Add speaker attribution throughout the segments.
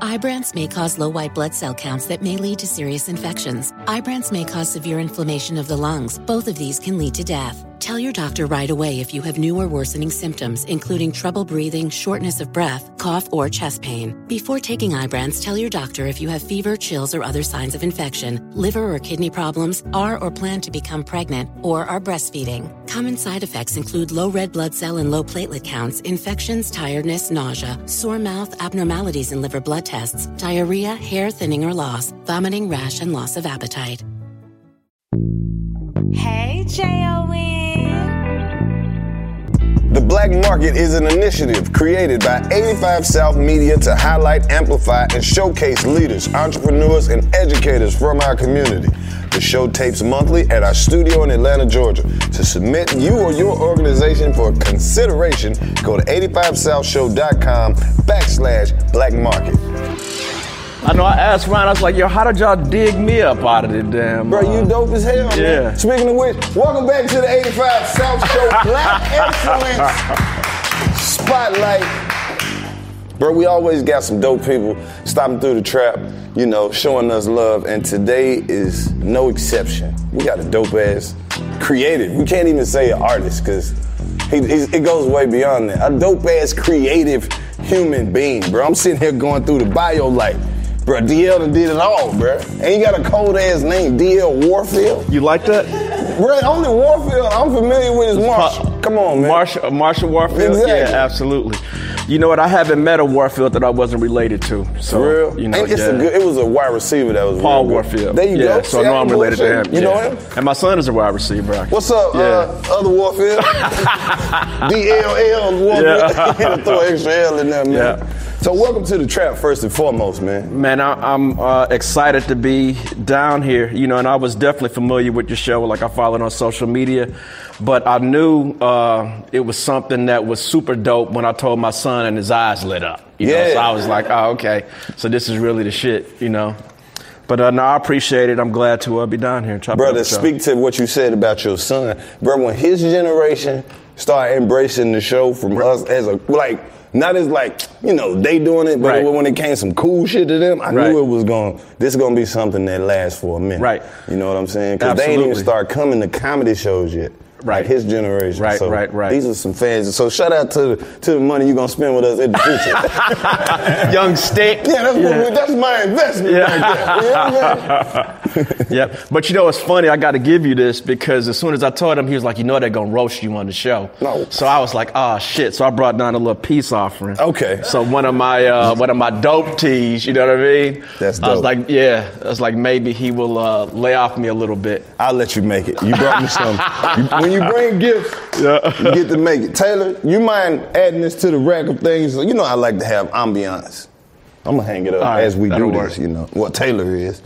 Speaker 1: Ibrance may cause low white blood cell counts that may lead to serious infections. Ibrance may cause severe inflammation of the lungs. Both of these can lead to death. Tell your doctor right away if you have new or worsening symptoms, including trouble breathing, shortness of breath, cough, or chest pain. Before taking Ibrance, tell your doctor if you have fever, chills, or other signs of infection, liver or kidney problems, are or plan to become pregnant, or are breastfeeding. Common side effects include low red blood cell and low platelet counts, infections, tiredness, nausea, sore mouth, abnormalities in liver blood tests, diarrhea, hair thinning or loss, vomiting, rash, and loss of appetite.
Speaker 2: Hey, J-O-N.
Speaker 3: Black Market is an initiative created by 85 South Media to highlight, amplify, and showcase leaders, entrepreneurs, and educators from our community. The show tapes monthly at our studio in Atlanta, Georgia. To submit you or your organization for consideration, go to 85southshow.com backslash black market.
Speaker 4: I know I asked Ryan, I was like, yo, how did y'all dig me up out of the damn?
Speaker 3: Bro, you
Speaker 4: uh,
Speaker 3: dope as hell, man. Speaking of which, welcome back to the 85 South Show Black Excellence Spotlight. Bro, we always got some dope people stopping through the trap, you know, showing us love, and today is no exception. We got a dope ass creative. We can't even say an artist because he, it goes way beyond that. A dope ass creative human being, bro. I'm sitting here going through the bio like, bro, DL done did it all, bro. And he got a cold ass name, DL Warfield.
Speaker 4: You like that?
Speaker 3: Bro, only Warfield I'm familiar with is Marshall. Come on, man.
Speaker 4: Marshall, uh, Marshall Warfield?
Speaker 3: Exactly.
Speaker 4: Yeah, absolutely. You know what? I haven't met a Warfield that I wasn't related to. So,
Speaker 3: For real?
Speaker 4: You know,
Speaker 3: and it's
Speaker 4: yeah.
Speaker 3: a good, it was a wide receiver that was
Speaker 4: Paul. Warfield.
Speaker 3: There you
Speaker 4: yeah,
Speaker 3: go.
Speaker 4: So I know I'm related to him.
Speaker 3: You
Speaker 4: yeah.
Speaker 3: know him?
Speaker 4: And my son is a wide receiver. actually.
Speaker 3: What's up,
Speaker 4: Yeah.
Speaker 3: uh, other Warfield? DLL Warfield.
Speaker 4: Yeah.
Speaker 3: Throw extra L in there, man.
Speaker 4: Yeah.
Speaker 3: So welcome to the trap first and foremost, man.
Speaker 4: Man, I, I'm uh, excited to be down here. You know, and I was definitely familiar with your show. Like I followed on social media, but I knew uh, it was something that was super dope when I told my son, and his eyes lit up. You know,
Speaker 3: Yeah.
Speaker 4: so I was like, oh, okay. So this is really the shit. You know. But uh, no, I appreciate it. I'm glad to uh, be down here. and chop up
Speaker 3: Brother, speak to what you said about your son. Bro, when his generation started embracing the show from us as a, like, not as like, you know, they doing it, but
Speaker 4: Right.
Speaker 3: when it came some cool shit to them, I
Speaker 4: Right.
Speaker 3: knew it was going, this is going to be something that lasts for a minute.
Speaker 4: Right.
Speaker 3: You know what I'm saying? Because they ain't even start coming to comedy shows yet.
Speaker 4: Right.
Speaker 3: Like his generation.
Speaker 4: Right,
Speaker 3: So
Speaker 4: right, right.
Speaker 3: These are some fans. So shout out to the, to the money you're going to spend with us in the future.
Speaker 4: Young stick.
Speaker 3: yeah, that's, What, that's my investment
Speaker 4: Yeah.
Speaker 3: right there. You know what I'm saying?
Speaker 4: yeah, but you know it's funny? I got to give you this because as soon as I told him, he was like, "You know they're gonna roast you on the show."
Speaker 3: No.
Speaker 4: So I was like, "Oh shit!" So I brought down a little peace offering.
Speaker 3: Okay.
Speaker 4: So one of my uh, one of my dope tees, you know what I mean?
Speaker 3: That's
Speaker 4: I was
Speaker 3: dope.
Speaker 4: like, yeah, I was like, maybe he will uh, lay off me a little bit.
Speaker 3: I'll let you make it. You brought me some. You- when you bring gifts, you get to make it. Taylor, you mind adding this to the rack of things? You know I like to have ambiance. I'm gonna hang it up
Speaker 4: right,
Speaker 3: as we do
Speaker 4: that'll
Speaker 3: this.
Speaker 4: work.
Speaker 3: You know what Taylor is.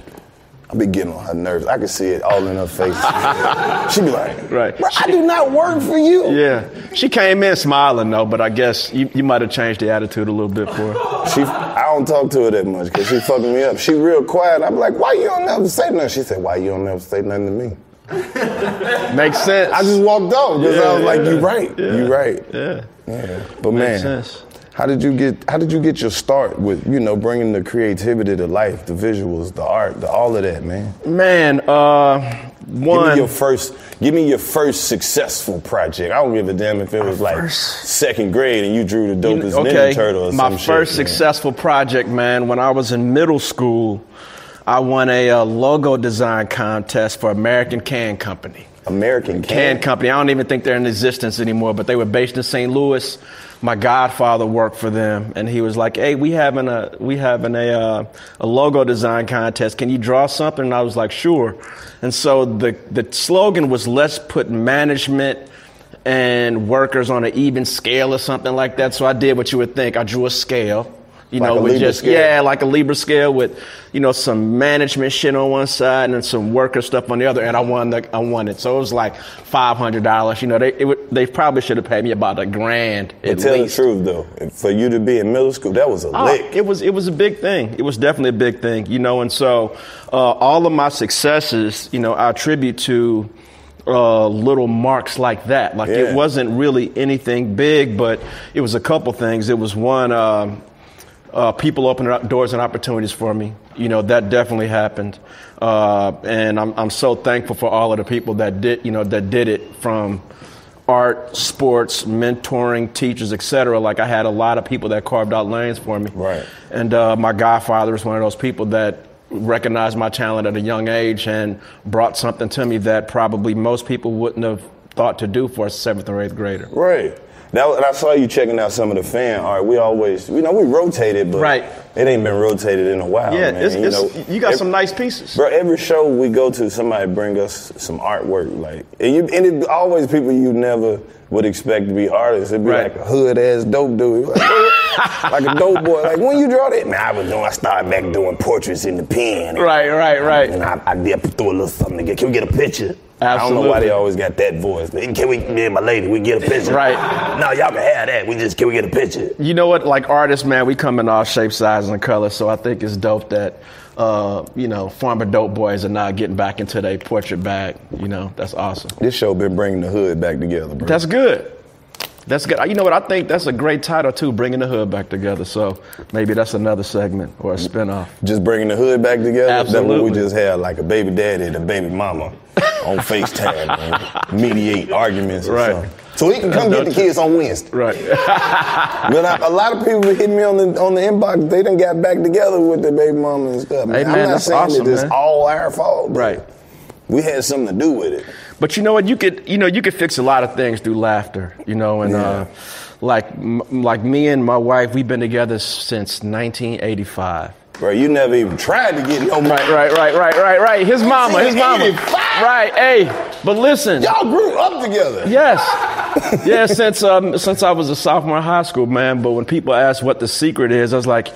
Speaker 3: I be getting on her nerves. I can see it all in her face. she be like,
Speaker 4: Right.
Speaker 3: "Bro, I do not work for you.
Speaker 4: Yeah. She came in smiling though, but I guess you, you might have changed the attitude a little bit for her.
Speaker 3: She, I don't talk to her that much because she fucking me up. She real quiet. I'm like, why you don't never say nothing? She said, why you don't never say nothing to me?
Speaker 4: Makes sense.
Speaker 3: I just walked off because I was
Speaker 4: Yeah,
Speaker 3: like,
Speaker 4: yeah.
Speaker 3: you right, You're right.
Speaker 4: yeah.
Speaker 3: Yeah. But
Speaker 4: Makes
Speaker 3: man,
Speaker 4: sense.
Speaker 3: how did you get how did you get your start with you know bringing the creativity to life, the visuals, the art, the all of that, man?
Speaker 4: Man, uh,
Speaker 3: Give me
Speaker 4: one.
Speaker 3: your first. Give me your first successful project. I don't give a damn if it was like second grade and you drew the
Speaker 4: You
Speaker 3: dopest
Speaker 4: know,
Speaker 3: Ninja Turtle or
Speaker 4: my
Speaker 3: some
Speaker 4: first
Speaker 3: shit. man.
Speaker 4: successful project, man. When I was in middle school, I won a, uh logo design contest for American Can Company.
Speaker 3: American
Speaker 4: Can
Speaker 3: can.
Speaker 4: Company. I don't even think they're in existence anymore, but they were based in St. Louis. My godfather worked for them, and he was like, "Hey, we having a we having a uh, a logo design contest. Can you draw something?" And I was like, "Sure." And so the the slogan was, "Let's put management." And workers on an even scale or something like that. So I did what you would think. I drew a scale, you
Speaker 3: Like
Speaker 4: know, with
Speaker 3: Libra
Speaker 4: just
Speaker 3: scale?
Speaker 4: yeah, like a Libra scale with, you know, some management shit on one side and then some worker stuff on the other, and I won. The, I won it, so it was like five hundred dollars. You know, they it, would- they probably should have paid me about a grand
Speaker 3: But
Speaker 4: at
Speaker 3: tell
Speaker 4: least.
Speaker 3: the truth though, for you to be in middle school, that was a
Speaker 4: Oh,
Speaker 3: lick.
Speaker 4: it was it was a big thing. It was definitely a big thing, you know. And so, uh, all of my successes, you know, I attribute to uh, little marks like that. Like
Speaker 3: Yeah.
Speaker 4: it wasn't really anything big, but it was a couple things. It was one. Um, uh, people opening up doors and opportunities for me. You know that definitely happened, uh, and I'm I'm so thankful for all of the people that did you know that did it from art, sports, mentoring, teachers, etc. Like I had a lot of people that carved out lanes for me.
Speaker 3: Right.
Speaker 4: And uh, my godfather was one of those people that recognized my talent at a young age and brought something to me that probably most people wouldn't have thought to do for a seventh or eighth grader.
Speaker 3: Right. Now, and I saw you checking out some of the fan art. We always, you know, we rotated, but
Speaker 4: Right.
Speaker 3: it ain't been rotated in a while.
Speaker 4: yeah,
Speaker 3: man.
Speaker 4: it's,
Speaker 3: you,
Speaker 4: it's,
Speaker 3: know,
Speaker 4: you got
Speaker 3: ev-
Speaker 4: some nice pieces.
Speaker 3: Bro, every show we go to, somebody bring us some artwork, like, and, you, and it always people you never would expect to be artists. It'd be
Speaker 4: Right.
Speaker 3: like a hood ass dope dude, like, a dope boy. Like when you draw that, man, I was doing. I started back doing portraits in the pen.
Speaker 4: Right, right, right.
Speaker 3: And I, I did throw a little something together. Can we get a picture? Absolutely. I don't know why they always got that voice. Can we, me and my lady, we get a picture?
Speaker 4: Right.
Speaker 3: No, y'all can have that. We just can we get a picture?
Speaker 4: You know what? Like artists, man, we come in all shapes, sizes, and colors. So I think it's dope that uh, you know former dope boys are now getting back into their portrait bag. You know, that's awesome.
Speaker 3: This show been bringing the hood back together, bro.
Speaker 4: That's good. That's good. You know what? I think that's a great title too, bringing the hood back together. So maybe that's another segment or a spinoff.
Speaker 3: just bringing the hood back together. That's what we just had, like a baby daddy and a baby mama on FaceTime, man. mediate arguments or
Speaker 4: Right.
Speaker 3: something. So he can come get the kids on Wednesday.
Speaker 4: Right.
Speaker 3: But I, a lot of people hit me on the on the inbox. They done got back together with their baby mama and stuff.
Speaker 4: Man, Hey,
Speaker 3: I'm not saying
Speaker 4: awesome,
Speaker 3: that it's
Speaker 4: man.
Speaker 3: all our fault. but
Speaker 4: Right.
Speaker 3: We had something to do with it.
Speaker 4: But you know what? You could, you know, you could fix a lot of things through laughter. You know, and
Speaker 3: Yeah.
Speaker 4: uh, like, m- like me and my wife, we've been together since 1985.
Speaker 3: Bro, you never even tried to get no money.
Speaker 4: Right, right, right, right, right, right. His mama, his mama.
Speaker 3: 1985?
Speaker 4: Right. Hey, but listen.
Speaker 3: Y'all grew up together.
Speaker 4: Yes. yeah, since um, since I was a sophomore in high school, man. But when people ask what the secret is, I was like,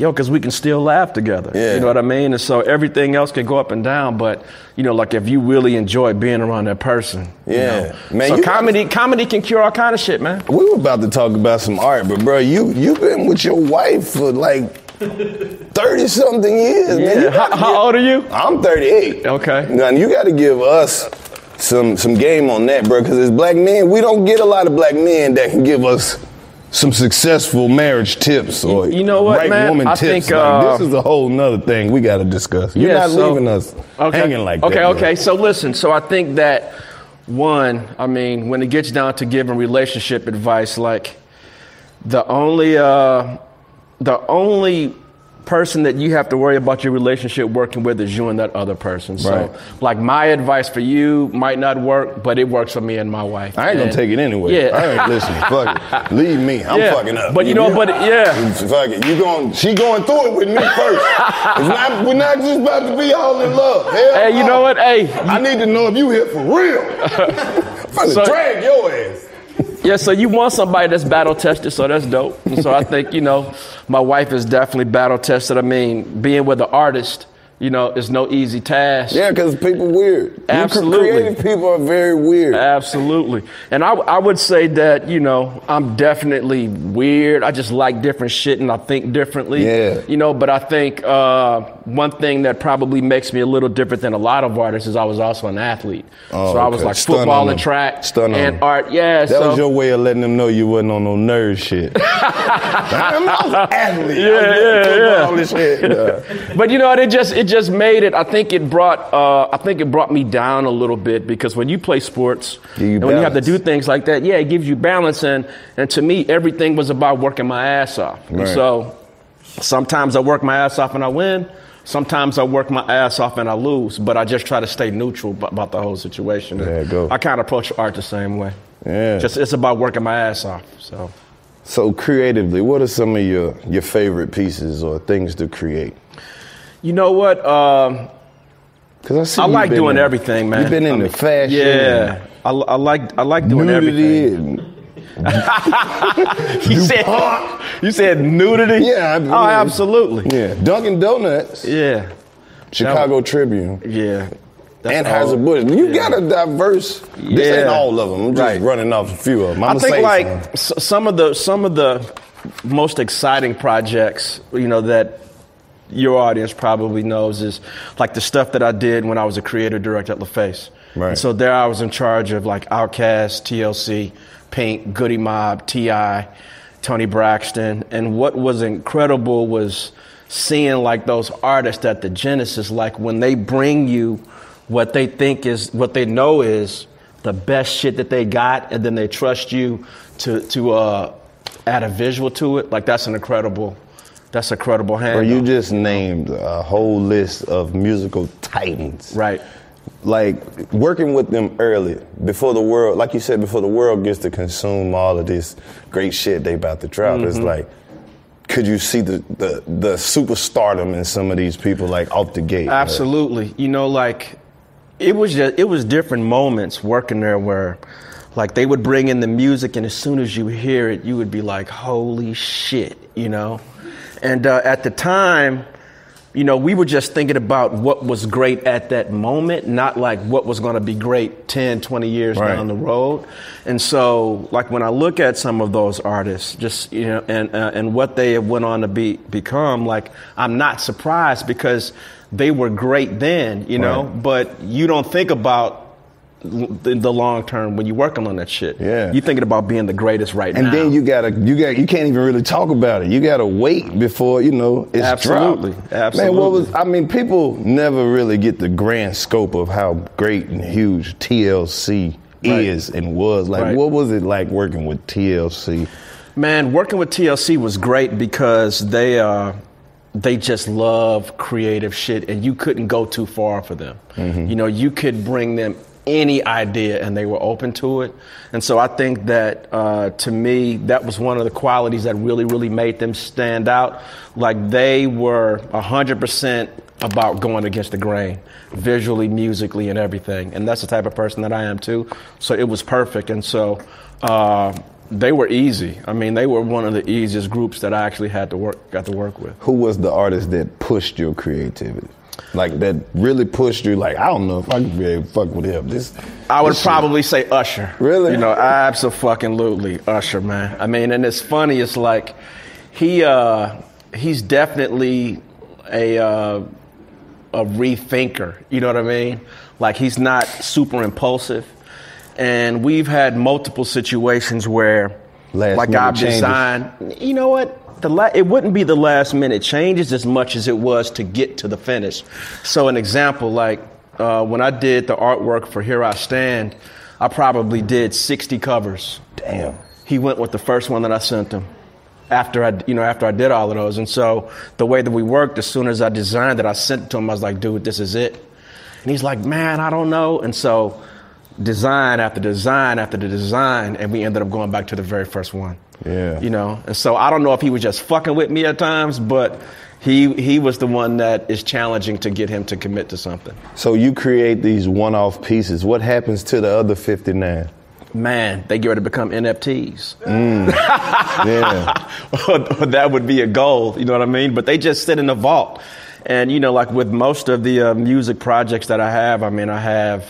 Speaker 4: yo, because we can still laugh together.
Speaker 3: Yeah.
Speaker 4: You know what I mean? And so everything else can go up and down, but you know, like if you really enjoy being around that person. you
Speaker 3: Yeah.
Speaker 4: know.
Speaker 3: Man,
Speaker 4: so
Speaker 3: you-
Speaker 4: comedy comedy can cure all kind of shit, man.
Speaker 3: We were about to talk about some art, but bro, you you been with your wife for like thirty something years. man.
Speaker 4: Yeah. How, how
Speaker 3: give-
Speaker 4: old are you?
Speaker 3: I'm 38.
Speaker 4: Okay.
Speaker 3: Now you got to give us some some game on that, bro. Because as black men, we don't get a lot of black men that can give us some successful marriage tips or
Speaker 4: You know what,
Speaker 3: right
Speaker 4: man?
Speaker 3: woman
Speaker 4: I
Speaker 3: tips.
Speaker 4: think,
Speaker 3: Like,
Speaker 4: uh,
Speaker 3: this is a whole nother thing we got to discuss. You're
Speaker 4: Yeah,
Speaker 3: not
Speaker 4: so-
Speaker 3: leaving us hanging like
Speaker 4: okay,
Speaker 3: that. bro.
Speaker 4: Okay, So listen, so I think that one, I mean, when it gets down to giving relationship advice, like the only uh the only person that you have to worry about your relationship working with is you and that other person. So
Speaker 3: Right.
Speaker 4: like my advice for you might not work, but it works for me and my wife.
Speaker 3: I ain't gonna take it anyway.
Speaker 4: Yeah.
Speaker 3: I ain't listening. Fuck it. Leave me. I'm
Speaker 4: Yeah.
Speaker 3: fucking up.
Speaker 4: But you know, but yeah.
Speaker 3: Fuck it. You going? She going through it with me first. it's not. We're not just about to be all in love. Hell
Speaker 4: Hey, you know what? Hey,
Speaker 3: I need to know if you here for real. I'm
Speaker 4: So-
Speaker 3: drag your ass.
Speaker 4: Yeah, so you want somebody that's battle tested, so that's dope. And so I think, you know, my wife is definitely battle tested. I mean, being with an artist, You know, it's no easy task.
Speaker 3: Yeah, because people weird.
Speaker 4: Absolutely.
Speaker 3: Creative people are very weird.
Speaker 4: Absolutely. And I, I would say that, you know, I'm definitely weird. I just like different shit and I think differently.
Speaker 3: Yeah.
Speaker 4: You know, but I think uh, one thing that probably makes me a little different than a lot of artists is I was also an athlete.
Speaker 3: Oh,
Speaker 4: so I was
Speaker 3: okay.
Speaker 4: like
Speaker 3: Stun
Speaker 4: football and track
Speaker 3: Stun
Speaker 4: and art. Yeah.
Speaker 3: That
Speaker 4: so,
Speaker 3: was your way of letting them know you wasn't on no nerd shit. I'm an athlete.
Speaker 4: Yeah, yeah, yeah.
Speaker 3: All this shit. Yeah.
Speaker 4: But you know, it just it just made it. I think it brought uh, I think it brought me down a little bit because when you play sports
Speaker 3: you
Speaker 4: and when you have to do things like that, yeah, it gives you balance. And and to me, everything was about working my ass off. And
Speaker 3: Right.
Speaker 4: so sometimes I work my ass off and I win. Sometimes I work my ass off and I lose. But I just try to stay neutral ab- about the whole situation.
Speaker 3: There you go.
Speaker 4: I kind of approach art the same way.
Speaker 3: Yeah.
Speaker 4: Just it's about working my ass off. So.
Speaker 3: So creatively, what are some of your your favorite pieces or things to create?
Speaker 4: You know what? Um,
Speaker 3: Because I see
Speaker 4: I like doing
Speaker 3: in-
Speaker 4: everything, man.
Speaker 3: You've been
Speaker 4: I
Speaker 3: into
Speaker 4: mean,
Speaker 3: fashion.
Speaker 4: Yeah, I, I like I like doing everything.
Speaker 3: and
Speaker 4: You said you said nudity.
Speaker 3: Yeah, I-
Speaker 4: oh,
Speaker 3: yeah.
Speaker 4: absolutely.
Speaker 3: yeah, Dunkin' Donuts,
Speaker 4: Yeah,
Speaker 3: Chicago Tribune,
Speaker 4: yeah. That's
Speaker 3: Anheuser
Speaker 4: all.
Speaker 3: Busch. You
Speaker 4: Yeah.
Speaker 3: got a diverse. This
Speaker 4: Yeah.
Speaker 3: ain't all of them. I'm just
Speaker 4: Right.
Speaker 3: running off a few of them.
Speaker 4: I
Speaker 3: I'm
Speaker 4: think like
Speaker 3: some.
Speaker 4: s- some of the some of the most exciting projects, you know, that your audience probably knows is like the stuff that I did when I was a creative director at LaFace.
Speaker 3: Right.
Speaker 4: And so there I was in charge of like Outkast, TLC, Pink, Goodie Mob, T.I., Toni Braxton. And what was incredible was seeing like those artists at the Genesis, like when they bring you what they think is, what they know is the best shit that they got, and then they trust you to, to uh, add a visual to it. Like that's an incredible, that's a credible hand.
Speaker 3: Or you just named a whole list of musical titans.
Speaker 4: right.
Speaker 3: Like working with them early, before the world, like you said, before the world gets to consume all of this great shit they about to drop.
Speaker 4: Mm-hmm.
Speaker 3: It's like, could you see the, the the superstardom in some of these people like off the gate?
Speaker 4: Absolutely. You know, like it was just it was different moments working there where like they would bring in the music and as soon as you hear it you would be like holy shit you know and uh, at the time you know we were just thinking about what was great at that moment not like what was going to be great 10 20 years
Speaker 3: Right.
Speaker 4: down the road and so like when i look at some of those artists just you know and uh, and what they have went on to be become like i'm not surprised because they were great then you know
Speaker 3: Right.
Speaker 4: but you don't think about the, the long term when you're working on that shit
Speaker 3: Yeah.
Speaker 4: you're thinking about being the greatest right
Speaker 3: And
Speaker 4: now And
Speaker 3: then you gotta, you got, you can't even really talk about it. You gotta wait before you know it's
Speaker 4: Absolutely.
Speaker 3: dropped.
Speaker 4: Absolutely.
Speaker 3: Man, what was? I mean, people never really get the grand scope of how great and huge TLC
Speaker 4: Right.
Speaker 3: is and was. Like,
Speaker 4: Right.
Speaker 3: what was it like working with TLC?
Speaker 4: Man, working with TLC was great because they uh, they just love creative shit, and you couldn't go too far for them. You know, you could bring them any idea, and they were open to it. And so I think that uh, to me, that was one of the qualities that really, really made them stand out. Like they were hundred percent about going against the grain, visually, musically, and everything. And that's the type of person that I am too. So it was perfect. And so. Uh, they were easy. I mean, they were one of the easiest groups that I actually had to work, got to work with.
Speaker 3: Who was the artist that pushed your creativity? Like that really pushed you. Like I don't know if I could be able to fuck with him. This.
Speaker 4: I would
Speaker 3: this shit-
Speaker 4: probably say Usher.
Speaker 3: Really?
Speaker 4: You know, absolutely Usher, man. I mean, and it's funny. It's like he uh, he's definitely a uh, a rethinker. You know what I mean? Like he's not super impulsive, and we've had multiple situations where,
Speaker 3: Last
Speaker 4: like
Speaker 3: minute
Speaker 4: I've
Speaker 3: changes.
Speaker 4: designed. You know what? The la- it wouldn't be the last minute changes as much as it was to get to the finish. So, an example, like uh, when I did the artwork for Here I Stand, I probably did 60 covers.
Speaker 3: Damn.
Speaker 4: He went with the first one that I sent him after I, you know, after I did all of those. And so the way that we worked, as soon as I designed it, I sent it to him. I was like, dude, this is it. And he's like, man, I don't know. And so design after design after the design, and we ended up going back to the very first one.
Speaker 3: Yeah.
Speaker 4: You know, and so I don't know if he was just fucking with me at times, but he he was the one that is challenging to get him to commit to something.
Speaker 3: So you create these one-off pieces. What happens to the other fifty-nine?
Speaker 4: Man, they get ready to become NFTs.
Speaker 3: Yeah.
Speaker 4: that would be a goal, you know what I mean? But they just sit in the vault. And you know, like with most of the uh, music projects that I have, I mean, I have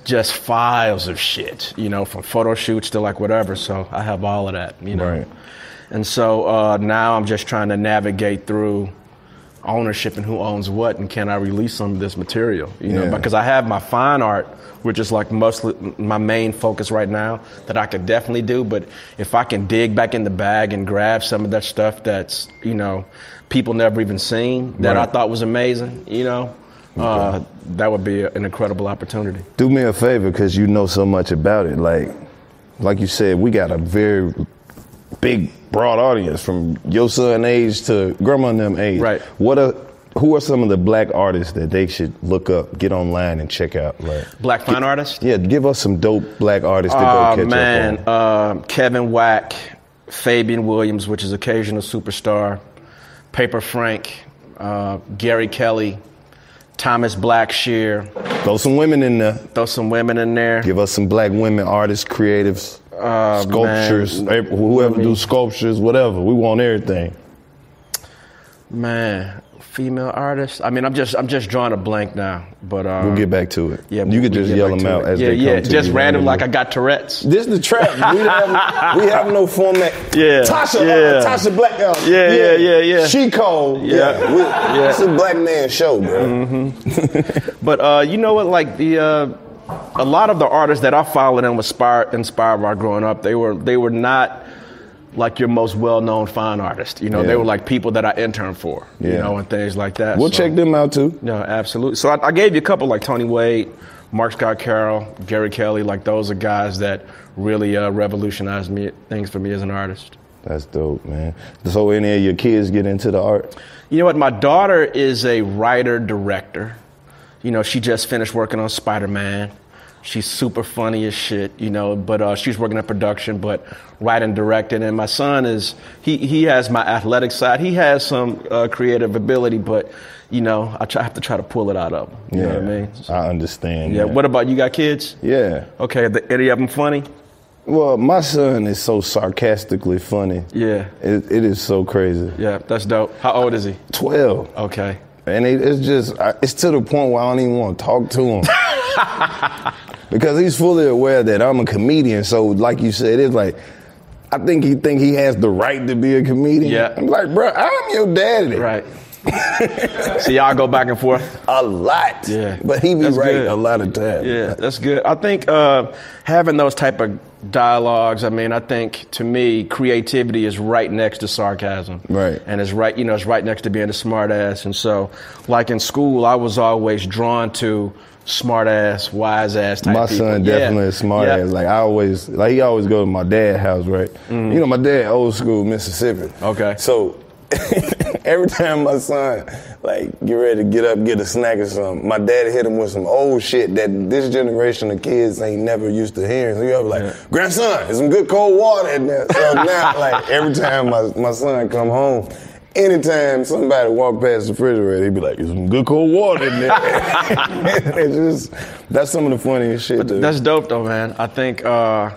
Speaker 4: just files of shit, you know, from photo shoots to like whatever. So I have all of that, you know.
Speaker 3: Right.
Speaker 4: And so uh, now I'm just trying to navigate through ownership and who owns what and can I release some of this material, you know, because I have my fine art, which is like mostly my main focus right now that I could definitely do. But if I can dig back in the bag and grab some of that stuff that's, you know, people never even seen that I thought was amazing, you know, uh, that would be an incredible opportunity.
Speaker 3: Do me a favor, because you know so much about it. Like, like you said, we got a very big, broad audience from your son age to grandma and them age.
Speaker 4: Right.
Speaker 3: What are who are some of the black artists that they should look up, get online, and check out? Like,
Speaker 4: Black fine artists.
Speaker 3: yeah, give us some dope black artists to go
Speaker 4: Oh
Speaker 3: catch
Speaker 4: man,
Speaker 3: up on.
Speaker 4: uh, Kevin Wack, Fabian Williams, which is occasional superstar, Paper Frank, uh, Gary Kelly, Thomas Blackshear.
Speaker 3: Throw some women in there.
Speaker 4: Throw some women in there.
Speaker 3: Give us some black women artists, creatives, uh, sculptures,
Speaker 4: man.
Speaker 3: whoever do sculptures, whatever. We want everything.
Speaker 4: Man, female artist. I mean, I'm just I'm just drawing a blank now, but uh,
Speaker 3: We'll get back to it.
Speaker 4: Yeah,
Speaker 3: you could just yell them out
Speaker 4: it.
Speaker 3: as
Speaker 4: yeah,
Speaker 3: they come
Speaker 4: yeah,
Speaker 3: to
Speaker 4: just
Speaker 3: you
Speaker 4: random, like I got Tourette's.
Speaker 3: This is the trap. We have, we have no format.
Speaker 4: Yeah,
Speaker 3: Tasha,
Speaker 4: yeah.
Speaker 3: uh, Tasha Black. Uh,
Speaker 4: Yeah, yeah, yeah, yeah.
Speaker 3: She cold.
Speaker 4: Yeah.
Speaker 3: Yeah, we, it's a black man show, bro.
Speaker 4: But uh, you know what? Like the uh, a lot of the artists that I followed and was inspired inspired by growing up, they were they were not like your most well known fine artist. You know,
Speaker 3: Yeah.
Speaker 4: they were like people that I interned for. You know, and things like that.
Speaker 3: We'll
Speaker 4: So,
Speaker 3: check them out too.
Speaker 4: No, absolutely. So I, I gave you a couple like Tony Wade, Mark Scott Carroll, Gary Kelly. Like those are guys that really uh, revolutionized me things for me as an artist.
Speaker 3: That's dope, man. So any of your kids get into the art?
Speaker 4: You know what? My daughter is a writer director. You know, she just finished working on Spider Man. She's super funny as shit, you know, but uh, she's working in production, but writing, directing. And my son is, he, he has my athletic side. He has some uh, creative ability, but, you know, I try, have to try to pull it out of him. You know what I mean?
Speaker 3: I understand.
Speaker 4: Yeah.
Speaker 3: that.
Speaker 4: What about you? Got kids?
Speaker 3: Yeah.
Speaker 4: Okay. The, any of them funny?
Speaker 3: Well, my son is so sarcastically funny.
Speaker 4: Yeah.
Speaker 3: It, it is so crazy.
Speaker 4: Yeah. That's dope. How old is he?
Speaker 3: 12.
Speaker 4: Okay.
Speaker 3: And it, it's just it's to the point where I don't even want to talk to him. because he's fully aware that I'm a comedian. So, like you said, it's like, I think he think he has the right to be a comedian.
Speaker 4: Yeah.
Speaker 3: I'm like, bro, I'm your daddy.
Speaker 4: Right. so y'all go back and forth.
Speaker 3: A lot.
Speaker 4: Yeah.
Speaker 3: But he be
Speaker 4: That's
Speaker 3: right
Speaker 4: good.
Speaker 3: a lot of times.
Speaker 4: Yeah, that's good. I think uh, having those type of dialogues. I mean, I think to me, creativity is right next to sarcasm.
Speaker 3: Right.
Speaker 4: And it's right, you know, it's right next to being a smart ass. And so, like in school, I was always drawn to smart ass, wise ass type
Speaker 3: My
Speaker 4: people.
Speaker 3: son
Speaker 4: Yeah.
Speaker 3: definitely is smart
Speaker 4: Yeah. Mm.
Speaker 3: ass. Like I always, like he always go to my dad's house, right? You know, my dad old school Mississippi.
Speaker 4: Okay.
Speaker 3: So every time my son like get ready to get up, get a snack or something, my dad hit him with some old shit that this generation of kids ain't never used to hearing. So you ever like, grandson, there's some good cold water in there. So now, like every time my, my son come home. Anytime somebody walk past the refrigerator, he'd be like, "There's some good cold water in there." it's just that's some of the funniest shit. Dude.
Speaker 4: That's dope though, man. I think uh,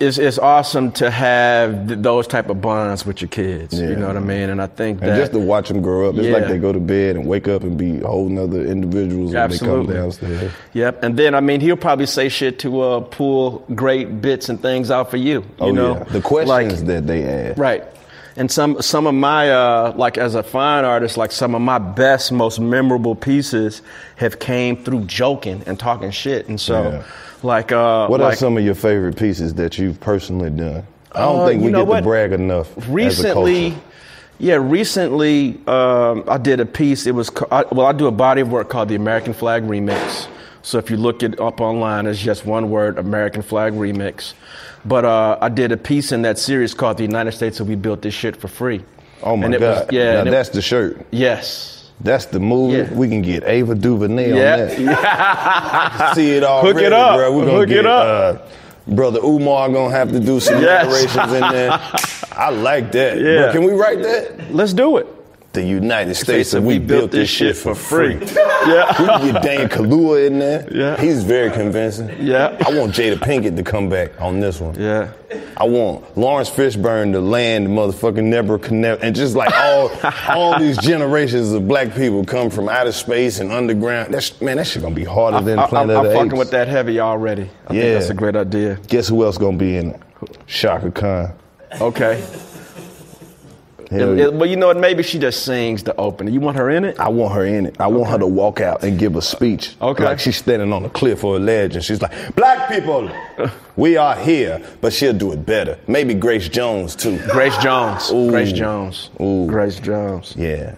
Speaker 4: it's, it's awesome to have th- those type of bonds with your kids. You know what I mean? And I think
Speaker 3: And
Speaker 4: that
Speaker 3: just to watch them grow up, it's like they go to bed and wake up and be whole nother individuals when
Speaker 4: Absolutely.
Speaker 3: they come downstairs.
Speaker 4: Yep. And then I mean he'll probably say shit to uh, pull great bits and things out for you. You
Speaker 3: Oh
Speaker 4: know?
Speaker 3: yeah, the questions
Speaker 4: Like-
Speaker 3: that they ask.
Speaker 4: Right. And some some of my uh, like as a fine artist, like some of my best, most memorable pieces have came through joking and talking shit. And so,
Speaker 3: Yeah.
Speaker 4: Like, uh,
Speaker 3: What are some of your favorite pieces that you've personally done? I don't
Speaker 4: Uh,
Speaker 3: think we get to brag enough.
Speaker 4: recently? Yeah, recently um, I did a piece. It was I, well, I do a body of work called the American Flag Remix. So if you look it up online, it's just one word, American Flag Remix. But uh, I did a piece in that series called "The United States, and we built this shit for free."
Speaker 3: Oh my
Speaker 4: And it
Speaker 3: God!
Speaker 4: was- yeah,
Speaker 3: now
Speaker 4: and it-
Speaker 3: that's the shirt.
Speaker 4: Yes.
Speaker 3: That's the movie.
Speaker 4: Yeah.
Speaker 3: We can get Ava DuVernay
Speaker 4: Yeah.
Speaker 3: on that. See it all.
Speaker 4: Hook it up.
Speaker 3: Bro. We're gonna
Speaker 4: Hook it
Speaker 3: get,
Speaker 4: up.
Speaker 3: Uh, Brother Umar gonna have to do some
Speaker 4: Yes.
Speaker 3: narrations in there. I like that.
Speaker 4: Yeah.
Speaker 3: Bro, can we write that?
Speaker 4: Let's do it.
Speaker 3: The United States, and we, built, this shit for free.
Speaker 4: Yeah.
Speaker 3: We can get Dan Kaluuya in there.
Speaker 4: Yeah.
Speaker 3: He's very convincing.
Speaker 4: Yeah.
Speaker 3: I want Jada Pinkett to come back on this one.
Speaker 4: Yeah.
Speaker 3: I want Laurence Fishburne to land the motherfucking Nebuchadnezzar, and just like all all these generations of black people come from outer space and underground. That's man, that shit gonna be harder than
Speaker 4: I,
Speaker 3: Planet of the
Speaker 4: fucking
Speaker 3: Apes.
Speaker 4: with that heavy already. I
Speaker 3: Yeah.
Speaker 4: think that's a great idea.
Speaker 3: Guess who else gonna be in it? Chaka Khan.
Speaker 4: Okay.
Speaker 3: Hell
Speaker 4: It-
Speaker 3: yeah.
Speaker 4: it- well, you know what? Maybe she just sings the opening. You want her in it?
Speaker 3: I want her in it. I want her to walk out and give a speech.
Speaker 4: Okay.
Speaker 3: Like she's standing on a cliff or a ledge and she's like, Black people, we are here. But she'll do it better. Maybe Grace Jones too.
Speaker 4: Grace Jones.
Speaker 3: Ooh.
Speaker 4: Grace Jones.
Speaker 3: Ooh.
Speaker 4: Grace Jones.
Speaker 3: Yeah.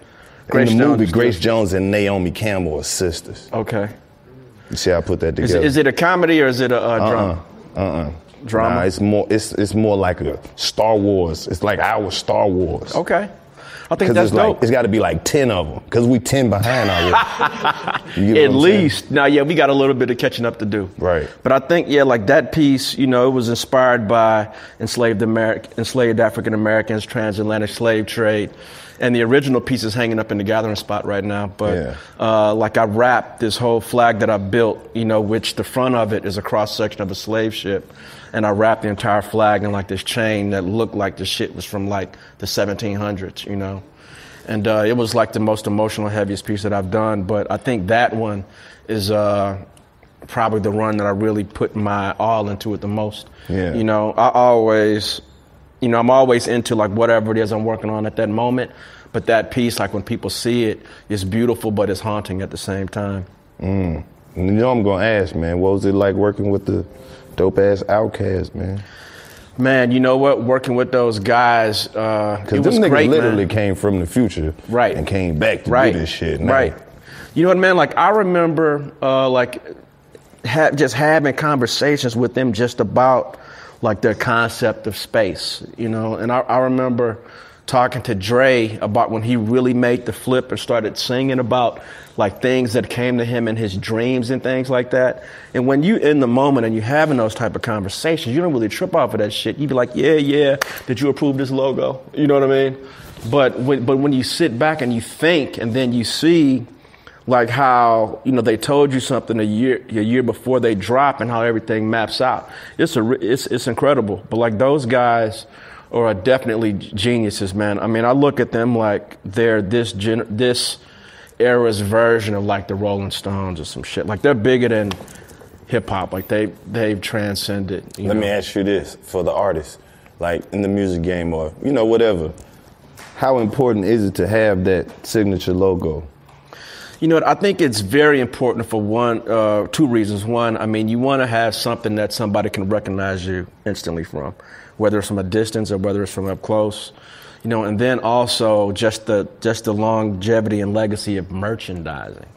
Speaker 4: Grace
Speaker 3: in the movie,
Speaker 4: Jones,
Speaker 3: Grace
Speaker 4: too.
Speaker 3: Jones and Naomi Campbell are sisters.
Speaker 4: Okay.
Speaker 3: You see how I put that
Speaker 4: Is
Speaker 3: together?
Speaker 4: it, is it a comedy or is it a uh, drama?
Speaker 3: Uh-uh.
Speaker 4: Drama?
Speaker 3: Nah, it's more. It's it's more like a Star Wars. It's like our Star Wars.
Speaker 4: Okay. I think that's
Speaker 3: it's like
Speaker 4: dope.
Speaker 3: it's got to be like ten of them. Because we ten behind already. You get
Speaker 4: At least. Now, yeah, we got a little bit of catching up to do.
Speaker 3: Right.
Speaker 4: But I think, yeah, like that piece, you know, it was inspired by enslaved American, enslaved African Americans, transatlantic slave trade. And the original piece is hanging up in the gathering spot right now. But
Speaker 3: Yeah.
Speaker 4: uh, like I wrapped this whole flag that I built, you know, which the front of it is a cross section of a slave ship. And I wrapped the entire flag in like this chain that looked like the shit was from like the 1700s, you know. And uh, it was like the most emotional, heaviest piece that I've done. But I think that one is uh, probably the run that I really put my all into it the most.
Speaker 3: Yeah.
Speaker 4: You know, I always, you know, I'm always into like whatever it is I'm working on at that moment. But that piece, like when people see it, it, is beautiful, but it's haunting at the same time.
Speaker 3: And you know I'm gonna ask, man. What was it like working with the dope ass Outkast, man?
Speaker 4: Man, you know what? Working with those guys, uh,
Speaker 3: Because
Speaker 4: it was
Speaker 3: niggas
Speaker 4: great,
Speaker 3: literally
Speaker 4: man.
Speaker 3: came from the future,
Speaker 4: Right.
Speaker 3: and came back to
Speaker 4: right.
Speaker 3: do this shit. Now.
Speaker 4: Right. You know what, man? Like I remember, uh, like ha- just having conversations with them just about like their concept of space. You know, and I, I remember talking to Dre about when he really made the flip and started singing about like things that came to him in his dreams and things like that. And when you in the moment and you're having those type of conversations, you don't really trip off of that shit. You'd be like, yeah, yeah, did you approve this logo? You know what I mean? But when, but when you sit back and you think and then you see like how you know they told you something a year a year before they drop and how everything maps out. It's a it's it's incredible. But like those guys or are definitely geniuses, man. I mean, I look at them like they're this gen- this era's version of like the Rolling Stones or some shit. Like they're bigger than hip hop. Like they they've transcended. you
Speaker 3: Let
Speaker 4: know?
Speaker 3: me ask you this for the artist, like in the music game or you know whatever. How important is it to have that signature logo?
Speaker 4: You know what? I think it's very important for one, uh, two reasons. One, I mean, you want to have something that somebody can recognize you instantly from, whether it's from a distance or whether it's from up close. You know, and then also just the just the longevity and legacy of merchandising.